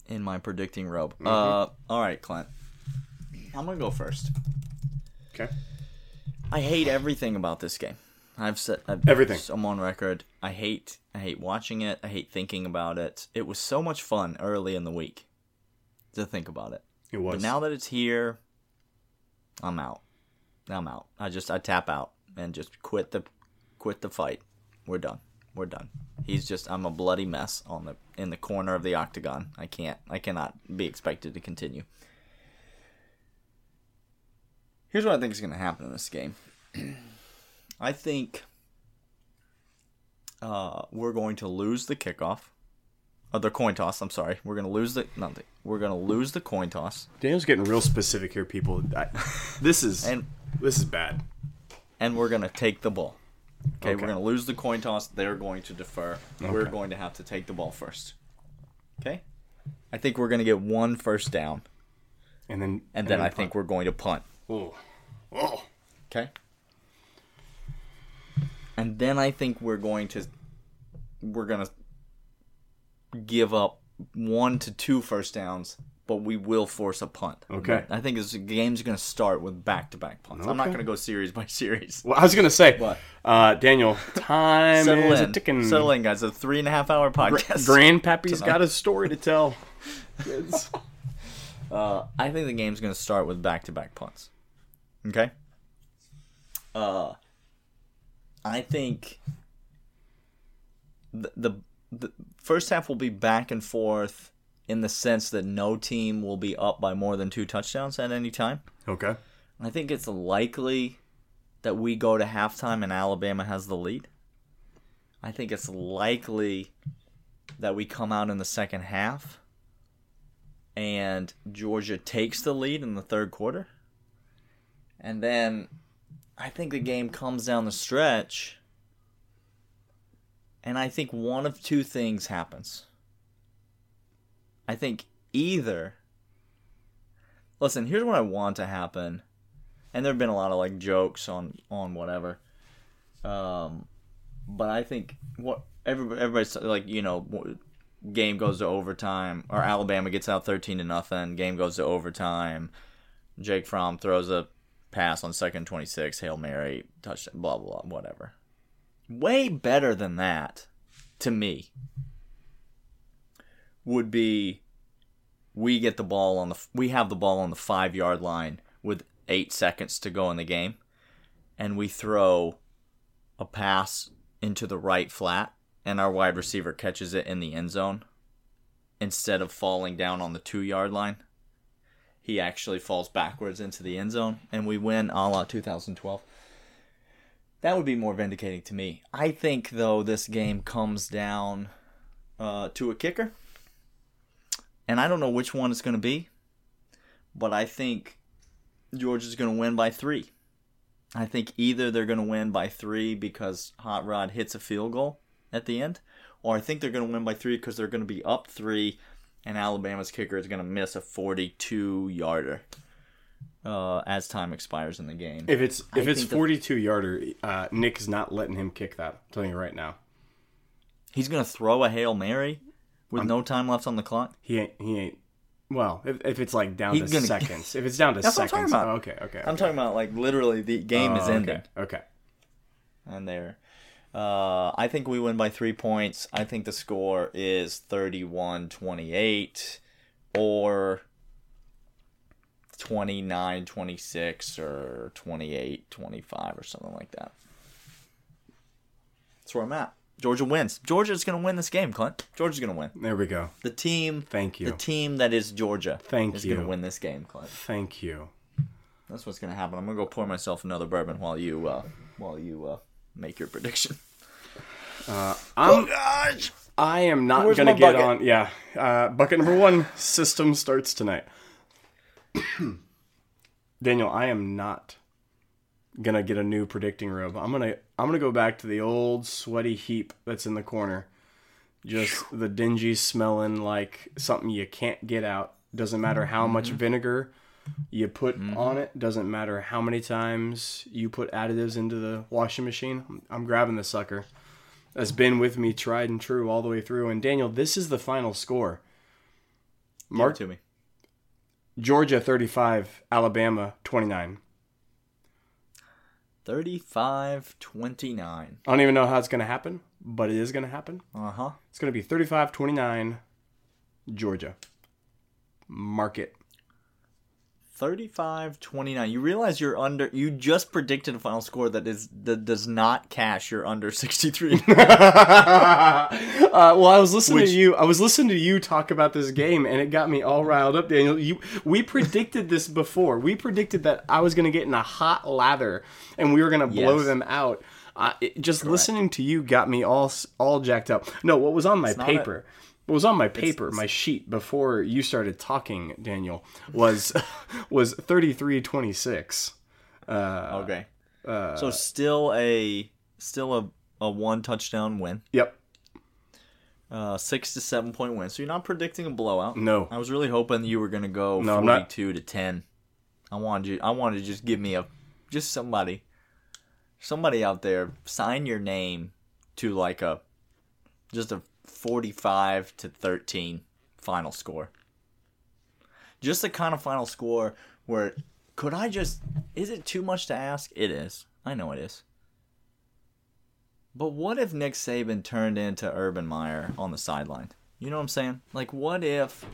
in my predicting robe. Uh, all right, Clint. I'm gonna go first. Okay. I hate everything about this game. I've said I've, Everything. I'm on record. I hate. I hate watching it. I hate thinking about it. It was so much fun early in the week to think about it. It was. But now that it's here, I'm out. I'm out. I just I tap out and just quit the quit the fight. We're done. We're done. He's just I'm a bloody mess on the in the corner of the octagon. I can't I cannot be expected to continue. Here's what I think is going to happen in this game. I think uh, we're going to lose the kickoff. Oh, the coin toss. I'm sorry. We're going to lose the nothing. We're going to lose the coin toss. Daniel's getting real specific here, people. I, this is And this is bad. and we're gonna take the ball. Okay, Okay. we're gonna lose the coin toss. They're going to defer. We're going to have to take the ball first. Okay, I think we're gonna get one first down, And then and then I think we're going to punt. oh, oh, Okay, and then I think we're going to we're gonna give up one to two first downs, but we will force a punt. Okay. I think this game's gonna start with back to back punts. I'm not gonna go series by series. Well, I was gonna say, What? uh, Daniel, time Settle is in. ticking. Settle in, guys. A three and a half hour podcast. Grandpappy's Tonight. got a story to tell. Uh, I think the game's going to start with back to back punts. Okay? Uh, I think the, the the first half will be back and forth in the sense that no team will be up by more than two touchdowns at any time. okay. I think it's likely that we go to halftime and Alabama has the lead. I think it's likely that we come out in the second half and Georgia takes the lead in the third quarter. And then I think the game comes down the stretch. And I think one of two things happens. I think either. Listen, here's what I want to happen. And there have been a lot of like jokes on on whatever. Um, but I think what everybody, everybody's like, you know, game goes to overtime, or Alabama gets out thirteen to nothing. Game goes to overtime. Jake Fromm throws a pass on second twenty six, hail mary, touchdown, blah blah blah, whatever. Way better than that, to me, would be we get the ball on the we have the ball on the five yard line with eight seconds to go in the game, and we throw a pass into the right flat, and our wide receiver catches it in the end zone instead of falling down on the two yard line. He actually falls backwards into the end zone, and we win a la 2012. That would be more vindicating to me. I think, though, this game comes down uh, to a kicker. And I don't know which one it's going to be, but I think Georgia's going to win by three. I think either they're going to win by three because Hot Rod hits a field goal, at the end, or I think they're going to win by three because they're going to be up three, and Alabama's kicker is going to miss a 42 yarder uh, as time expires in the game. If it's if I it's think the- 42 yarder, uh, Nick is not letting him kick that. I'm telling you right now. He's going to throw a hail mary with no time left on the clock. He ain't. He ain't. Well, if, if it's like down He's to gonna- seconds, if it's down to That's what I'm seconds, talking about. oh, okay, okay. I'm talking about like literally the game is Oh, ending. Okay. okay. and there. Uh, I think we win by three points. I think the score is 31 28 or 29 26 or 28 25 or something like that. That's where I'm at. Georgia wins. Georgia's going to win this game, Clint. Georgia's going to win. There we go. The team, Thank you. the team that is Georgia, Thank is going you. to win this game, Clint. Thank you. That's what's going to happen. I'm going to go pour myself another bourbon while you uh, while you uh, make your prediction. I'm, gosh! I am not Where's gonna get bucket? on. Yeah, uh, bucket number one system starts tonight. Daniel, I am not gonna get a new predicting robe. I'm gonna I'm gonna go back to the old sweaty heap that's in the corner. Just the dingy smelling like something you can't get out. Doesn't matter how much Mm-hmm. vinegar you put on it. Doesn't matter how many times you put additives into the washing machine. I'm, grabbing the sucker. That's been with me, tried and true, all the way through. And Daniel, this is the final score. Mark Mark to me. Georgia 35, Alabama 29. 35 29. I don't even know how it's going to happen, but it is going to happen. Uh huh. It's going to be 35 29, Georgia. Mark it. 35 29. You realize you're under, you just predicted a final score that is that does not cash your under 63. uh, well, I was listening Which- to you. I was listening to you talk about this game, and it got me all riled up, Daniel. You, we predicted this before. We predicted that I was going to get in a hot lather, and we were going to blow Yes. them out. Uh, it, just listening to you got me all all jacked up. No, what was on my paper? What was on my paper, my sheet before you started talking, Daniel, was was thirty three twenty six. Uh, okay. Uh, so still a still a, a one touchdown win. Yep. Uh, six to seven point win. So you're not predicting a blowout. No. I was really hoping you were gonna go No, I'm 42 to 10. I wanted you. I wanted to just give me a, just somebody, somebody out there sign your name to like a, just a 45 to 13 final score. Just the kind of final score where could I just? Is it too much to ask? It is. I know it is. But what if Nick Saban turned into Urban Meyer on the sideline? You know what I'm saying? Like, what if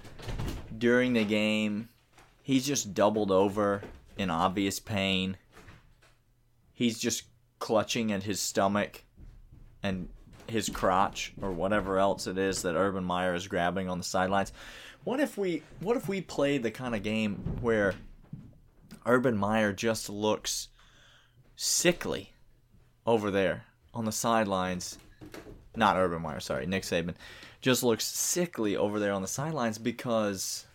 during the game he's just doubled over in obvious pain? He's just clutching at his stomach and his crotch or whatever else it is that Urban Meyer is grabbing on the sidelines. What if we what if we played the kind of game where Urban Meyer just looks sickly over there on the sidelines. Not Urban Meyer, sorry, Nick Saban. Just looks sickly over there on the sidelines because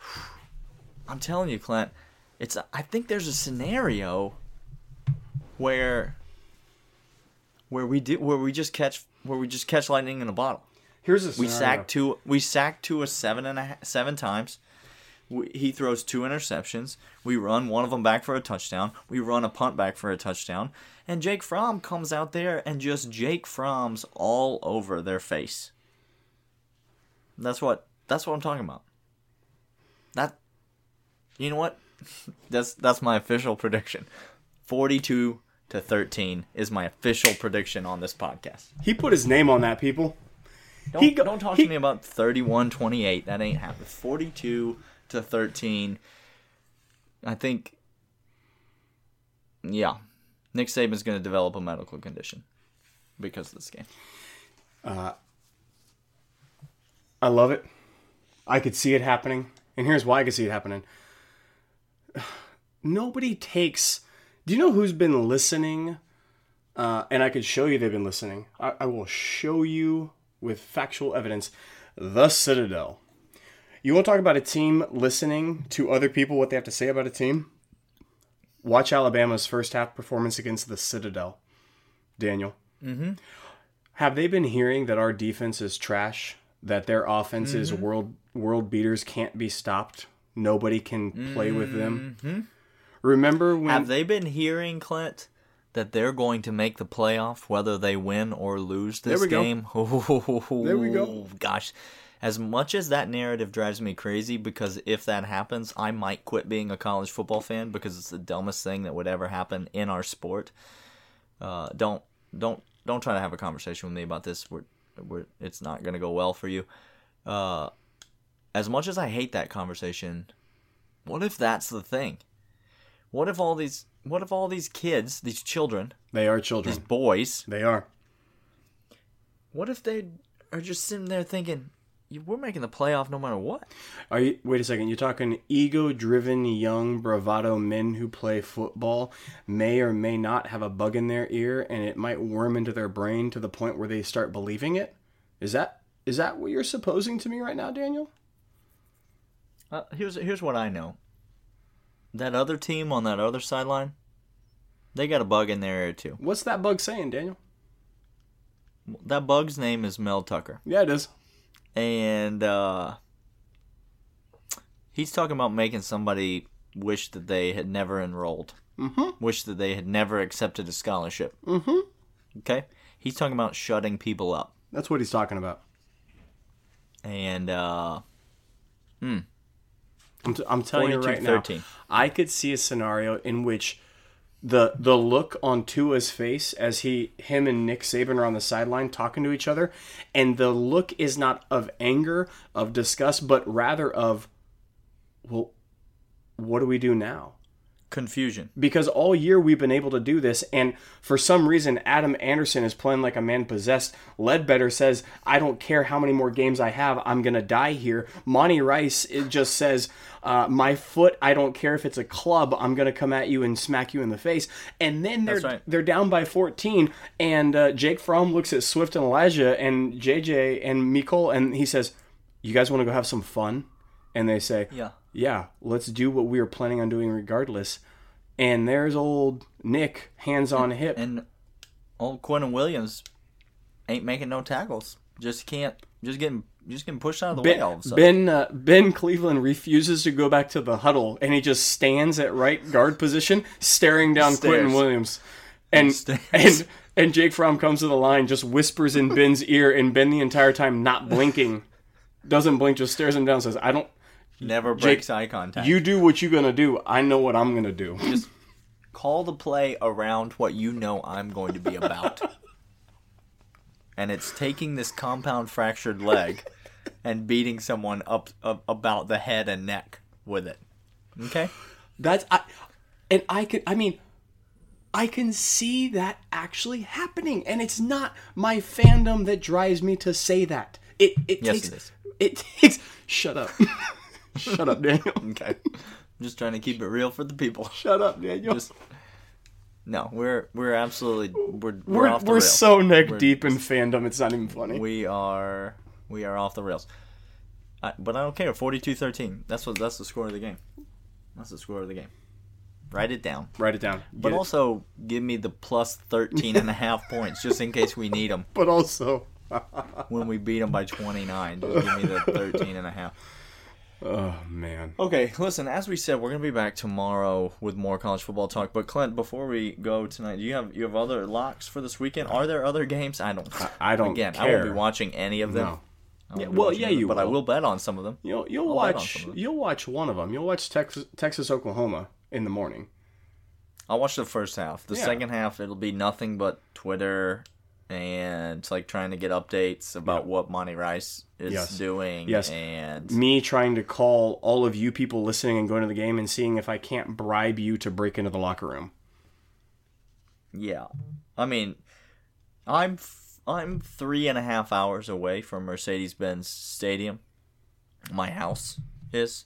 I'm telling you, Clint, it's I think there's a scenario where where we do where we just catch where we just catch lightning in a bottle. Here's a We scenario. sacked two. We sacked two a seven and a half, seven times. We, he throws two interceptions. We run one of them back for a touchdown. We run a punt back for a touchdown. And Jake Fromm comes out there and just Jake Fromm's all over their face. That's what. That's what I'm talking about. That. You know what? that's that's my official prediction. Forty-two to thirteen is my official prediction on this podcast. He put his name on that, people. Don't, He go- don't talk he- to me about 31 28. That ain't happening. 42 to 13. I think, yeah, Nick Saban's going to develop a medical condition because of this game. Uh, I love it. I could see it happening. And here's why I could see it happening. Nobody takes. Do you know who's been listening? Uh, and I could show you they've been listening. I, I will show you with factual evidence. The Citadel. You want to talk about a team listening to other people, what they have to say about a team? Watch Alabama's first half performance against the Citadel. Daniel. Mm-hmm. Have they been hearing that our defense is trash? That their offense is mm-hmm. world world beaters can't be stopped. Nobody can play with them. Mm-hmm. Remember when Have they been hearing, Clint, that they're going to make the playoff whether they win or lose this we go. game? There we go. Gosh. As much as that narrative drives me crazy, because if that happens, I might quit being a college football fan because it's the dumbest thing that would ever happen in our sport. Uh, don't don't don't try to have a conversation with me about this. We're, we're it's not going to go well for you. Uh, as much as I hate that conversation, what if that's the thing? What if all these what if all these kids, these children, they are children, these boys, They are. what if they are just sitting there thinking, we're making the playoff no matter what? Are you? Wait a second. You're talking ego-driven young bravado men who play football may or may not have a bug in their ear, and it might worm into their brain to the point where they start believing it. Is that is that what you're supposing to me right now, Daniel? Uh, here's here's what I know. That other team on that other sideline, they got a bug in their ear too. What's that bug saying, Daniel? That bug's name is Mel Tucker. Yeah, it is. and uh, he's talking about making somebody wish that they had never enrolled, Mm-hmm. wish that they had never accepted a scholarship. Mm-hmm. Okay, he's talking about shutting people up, That's what he's talking about. and uh, I'm, t- I'm telling you right now, I could see a scenario in which the the look on Tua's face as he him and Nick Saban are on the sideline talking to each other, and the look is not of anger, of disgust, but rather of, well, what do we do now? Confusion. because all year we've been able to do this and for some reason adam anderson is playing like a man possessed ledbetter says i don't care how many more games i have i'm gonna die here monty rice it just says uh, my foot i don't care if it's a club i'm gonna come at you and smack you in the face and then they're right. they're down by 14 and uh, jake fromm looks at swift and elijah and jj and Mecole and he says you guys want to go have some fun and they say Yeah. Yeah, let's do what we were planning on doing regardless. And there's old Nick, hands on hip. And old Quinnen Williams ain't making no tackles. Just can't. Just getting. Just getting pushed out of the way all of a Ben, sudden. ben, uh, ben Cleveland refuses to go back to the huddle, and he just stands at right guard position, staring down Stares. Quinnen Williams. And and and Jake Fromm comes to the line, just whispers in Ben's ear, and Ben the entire time not blinking, doesn't blink, just stares him down, says, "I don't. Never breaks eye contact. You do what you're gonna do. I know what I'm gonna do." just call the play around what you know I'm going to be about. and it's taking this compound fractured leg and beating someone up, up about the head and neck with it. Okay? That's I, and I can. I mean, I can see that actually happening, and it's not my fandom that drives me to say that. It it Yes, takes it takes. Shut up. Shut up, Daniel. Okay. I'm just trying to keep it real for the people. Shut up, Daniel. Just No, we're we're absolutely we're we're, we're off the we're so neck We're- deep in fandom. It's not even funny. we are we are off the rails. I, but I don't care. 42-13. That's what that's the score of the game. That's the score of the game. Write it down. Write it down. But Get it. also give me the plus 13 and a half points just in case we need them but also, when we beat them by 29. Just give me the 13 and a half. Oh man. Okay, listen, as we said, we're going to be back tomorrow with more college football talk. But Clint, before we go tonight, do you have you have other locks for this weekend? Are there other games? I don't I don't Again, I won't be watching any of them. No. Yeah, well, yeah, them, you But I will. will bet on some of them. You'll you'll I'll watch them. you'll watch one of them. You'll watch Texas Texas Oklahoma in the morning. I'll watch the first half. The Yeah. second half, it'll be nothing but Twitter and like trying to get updates about Yeah. what Monty Rice is Yes. doing. Yes. And me trying to call all of you people listening and going to the game and seeing if I can't bribe you to break into the locker room. yeah, I mean, I'm f- I'm three and a half hours away from Mercedes Benz Stadium. My house is,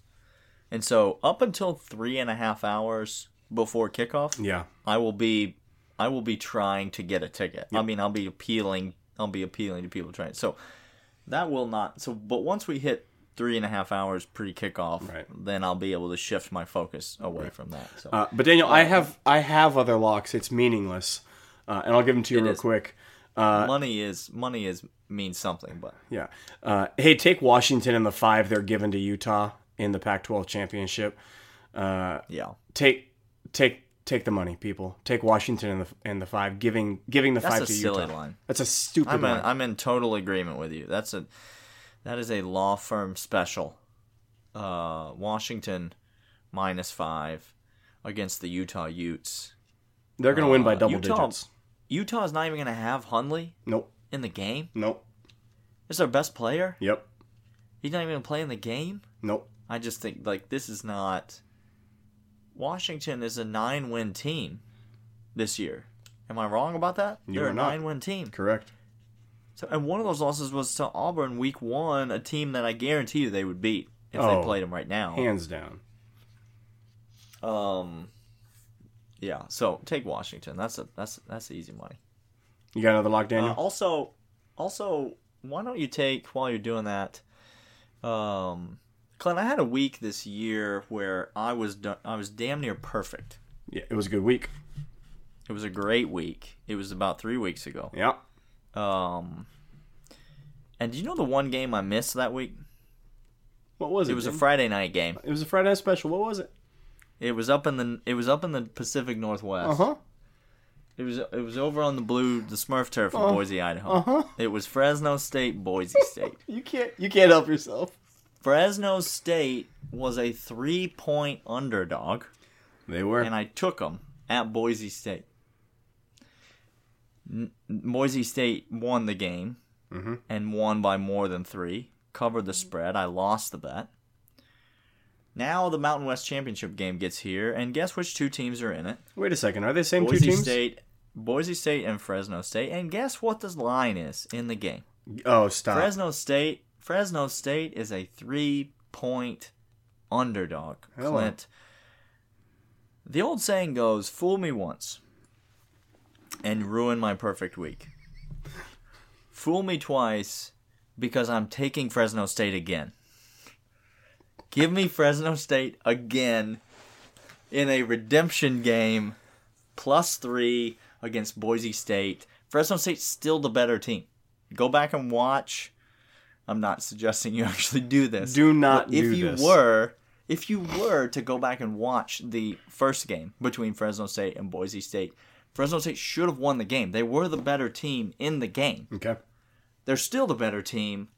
and so up until three and a half hours before kickoff, Yeah. I will be I will be trying to get a ticket. I mean, I'll be appealing. I'll be appealing to people trying. So that will not. So, but once we hit three and a half hours pre kickoff, Right. then I'll be able to shift my focus away from that. So Uh, but Daniel, I have I have other locks. It's meaningless, uh, and I'll give them to you real is. quick. money is money is means something, but Yeah. Uh, hey, take Washington and the five they're given to Utah in the Pac-12 championship. Uh, yeah, take take take the money, people. Take Washington in the in the five, giving giving the that's five a to silly line. That's a stupid I'm in, line. I'm in total agreement with you. That's a that is a law firm special. Uh, Washington minus five against the Utah Utes. They're going to win by uh, double Utah- digits. Utah's not even going to have Huntley Nope. in the game. Nope. Is their best player? Yep. He's not even going to play in the game. Nope. I just think like this is not. Washington is a nine-win team this year. Am I wrong about that? You They're a nine-win team. Correct. So, and one of those losses was to Auburn week one, a team that I guarantee you they would beat if Oh, they played them right now. Hands down. Um, yeah. So take Washington. That's a that's that's easy money. You got another lock, Uh, Daniel? also, also, why don't you take while you're doing that? Um, Clint, I had a week this year where I was do- I was damn near perfect. yeah, it was a good week. It was a great week. It was about three weeks ago. Yeah. Um, and do you know the one game I missed that week? What was it? It was a Friday night game. it was a Friday night special. What was it? It was up in the it was up in the Pacific Northwest. Uh huh. It was it was over on the blue the Smurf turf in Uh, Boise, Idaho. uh-huh. It was Fresno State, Boise State. You can't. You can't help yourself. Fresno State was a three point underdog, They were. and I took them at Boise State. N- Boise State won the game Mhm. and won by more than three. Covered the spread. I lost the bet. Now the Mountain West Championship game gets here, and guess which two teams are in it? Wait a second. Are they the same Boise two teams? State, Boise State, and Fresno State. And guess what the line is in the game? Oh, stop. Fresno State. Fresno State is a three-point underdog. Hello. Clint. The old saying goes, "Fool me once, and ruin my perfect week. Fool me twice, because I'm taking Fresno State again. Give me Fresno State again in a redemption game, plus three against Boise State. Fresno State's still the better team. Go back and watch. I'm not suggesting you actually do this. Do not But if do you this. were, if you were to go back and watch the first game between Fresno State and Boise State, Fresno State should have won the game. They were the better team in the game. Okay. They're still the better team.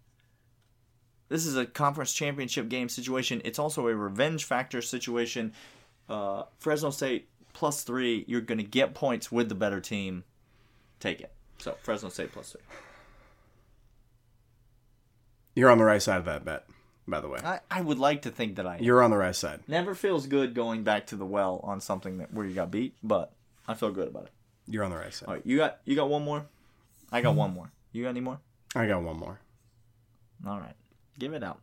This is a conference championship game situation. It's also a revenge factor situation. Uh, Fresno State plus three. You're going to get points with the better team. Take it. So Fresno State plus three. You're on the right side of that bet, by the way. I, I would like to think that I am. You're on the right side. Never feels good going back to the well on something that where you got beat, but I feel good about it. You're on the right side. All right, you got you got one more. I got one more. You got any more? I got one more. All right, give it out.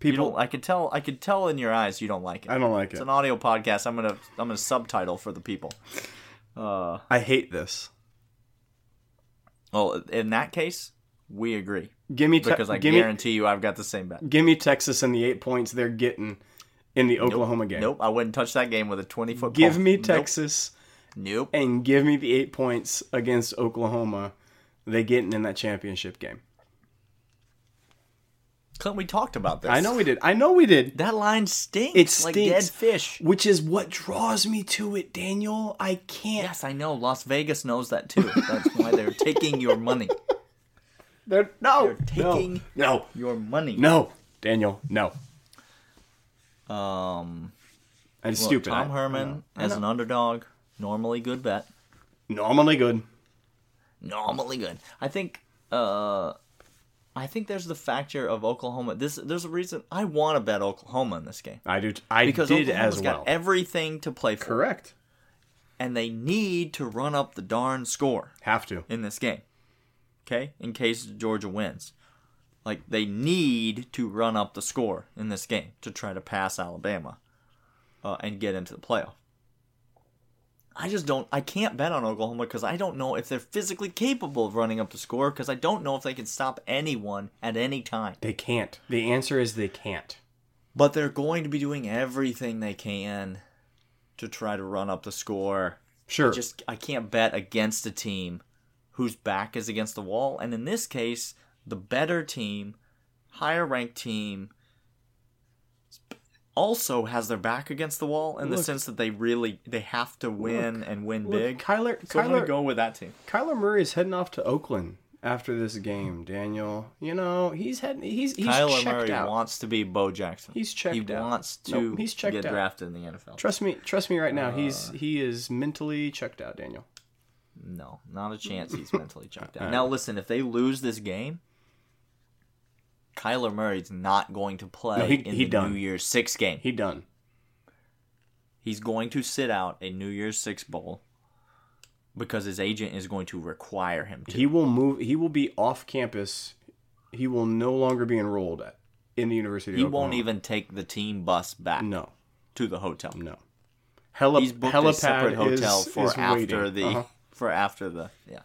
People. I could tell. I could tell in your eyes you don't like it. I don't like It's it. It's an audio podcast. I'm gonna I'm gonna subtitle for the people. Uh, I hate this. well, in that case, we agree Give me te- because I give me guarantee you I've got the same bet. give me Texas and the eight points they're getting in the Oklahoma game. Nope, I wouldn't touch that game with a 20 foot. Give me Nope. Texas Nope. and give me the eight points against Oklahoma they getting in that championship game. Clint, we talked about this. I know we did. I know we did. that line stinks. It like dead fish. Which is what draws me to it, Daniel. I can't. Yes, I know. Las Vegas knows that too. That's why they're taking your money. They're, no, They're taking no, your money. no, Daniel, no. Um, That's look, stupid. Tom I- Herman I as an underdog, normally good bet. normally good. Normally good. I think. Uh, I think there's the factor of Oklahoma. This there's a reason I want to bet Oklahoma in this game I do. I because did Oklahoma's as well. got everything to play for, Correct. and they need to run up the darn score. Have to. in this game. Okay? In case Georgia wins. Like they need to run up the score in this game to try to pass Alabama uh, and get into the playoff. I just don't. I can't bet on Oklahoma because I don't know if they're physically capable of running up the score because I don't know if they can stop anyone at any time. They can't. The answer is they can't. But they're going to be doing everything they can to try to run up the score. Sure. Just I can't bet against a team whose back is against the wall. And in this case, the better team, higher ranked team, also has their back against the wall in the sense that they really they have to win and win Look, big. Kyler, so I'm gonna Kyler, go with that team. Kyler Murray is heading off to Oakland after this game. Daniel, you know he's heading. He's he's Kyler checked Murray out. to to be Bo Jackson. He's checked out. He out. wants to Nope, he's checked get out. drafted in the NFL. Trust me, trust me right now. he's Uh. he is mentally checked out, Daniel. No, not a chance he's mentally checked out. Now listen, if they lose this game, Kyler Murray's not going to play No, he- in he the done. New Year's Six game. He done. He's going to sit out a New Year's Six bowl because his agent is going to require him to. He will move. He will be off campus. He will no longer be enrolled at, in the University. He won't even take the team bus back No, to the hotel. no. Heli- He's booked a separate hotel is- for is after waiting. the Uh-huh. For after the yeah.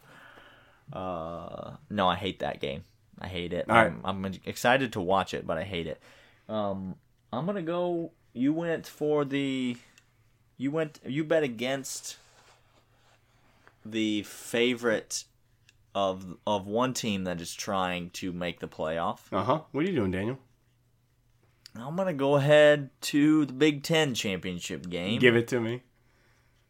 Uh, no, I hate that game. I hate it. All right. I'm, I'm excited to watch it, but I hate it. Um, I'm gonna go. You went for the. You went. You bet against the favorite of of one team that is trying to make the playoff. Uh huh. What are you doing, Daniel? I'm gonna go ahead to the Big Ten championship game. Give it to me.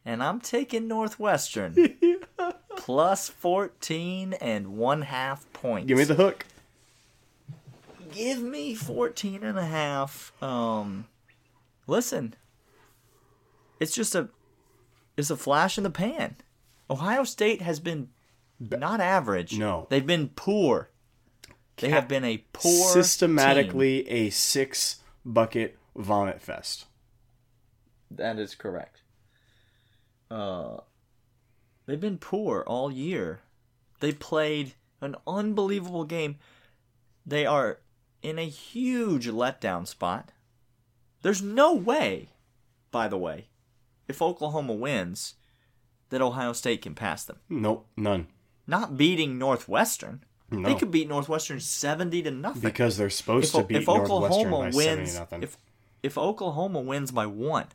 And I'm taking Northwestern plus 14 and one half points. Give me the hook. Give me 14 and a half. Um, listen, it's just a, it's a flash in the pan. Ohio State has been not average. No. they've been poor. They have been a poor team. Systematically a six bucket vomit fest. That is correct. Uh, they've been poor all year. They played an unbelievable game. They are in a huge letdown spot. There's no way, by the way, if Oklahoma wins, that Ohio State can pass them. Nope, none. Not beating Northwestern. No. They could beat Northwestern 70 to nothing Because they're supposed if, to beat if Northwestern Oklahoma by seventy nothing. if if Oklahoma wins by one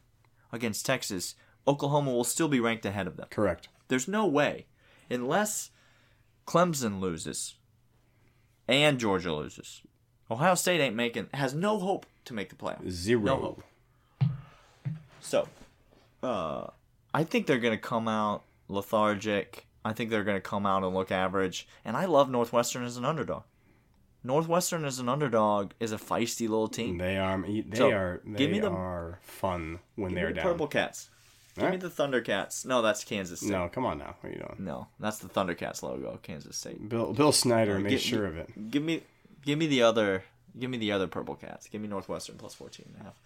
against Texas, Oklahoma will still be ranked ahead of them. Correct. There's no way, unless Clemson loses and Georgia loses. Ohio State ain't making has no hope to make the playoffs. Zero. No hope. So, uh, I think they're gonna come out lethargic. I think they're gonna come out and look average. And I love Northwestern as an underdog. Northwestern as an underdog is a feisty little team. They are. They So, are. They give me the- are fun when they're the down. Purple Cats. Give me the Thundercats. No, that's Kansas State. No, come on now. What are you doing? No, that's the Thundercats logo, Kansas State. Bill Bill Snyder made Gi- sure of it. Give me, give me the other, give me the other Purple Cats. Give me Northwestern plus 14 and a half.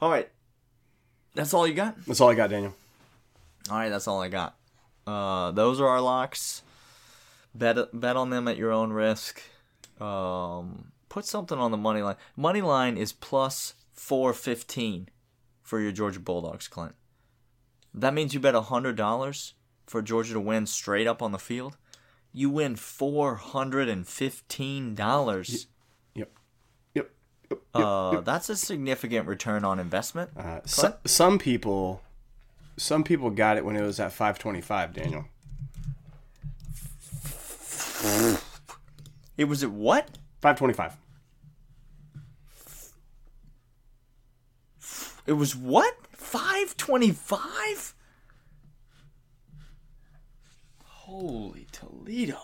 All right, that's all you got. That's all I got, Daniel. All right, that's all I got. Uh, those are our locks. Bet bet on them at your own risk. Um, put something on the money line. Money line is plus four fifteen for your Georgia Bulldogs, Clint. That means you bet hundred dollars for Georgia to win straight up on the field. You win four hundred and fifteen dollars. Yep. Yep. Yep. Uh, that's a significant return on investment. Uh, so, some people, some people got it when it was at 525. Daniel. It was at what? 525. It was what? 525? Holy Toledo.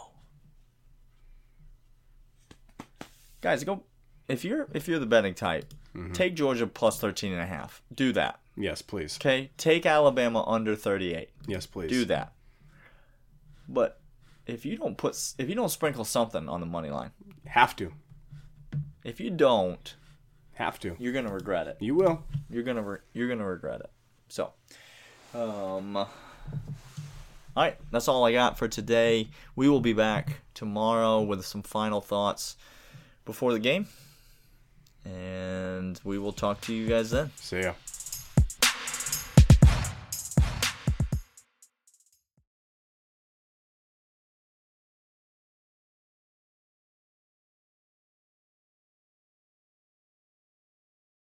Guys, go if you're if you're the betting type, mm-hmm. take Georgia plus 13 and a half. Do that. Yes, please. Okay? Take Alabama under 38. Yes, please. Do that. But if you don't put if you don't sprinkle something on the money line, Have to. if you don't, Have to. you're going to regret it. You will. you're gonna re- you're gonna regret it. So, um, all right, that's all I got for today. We will be back tomorrow with some final thoughts before the game, and we will talk to you guys then. See ya.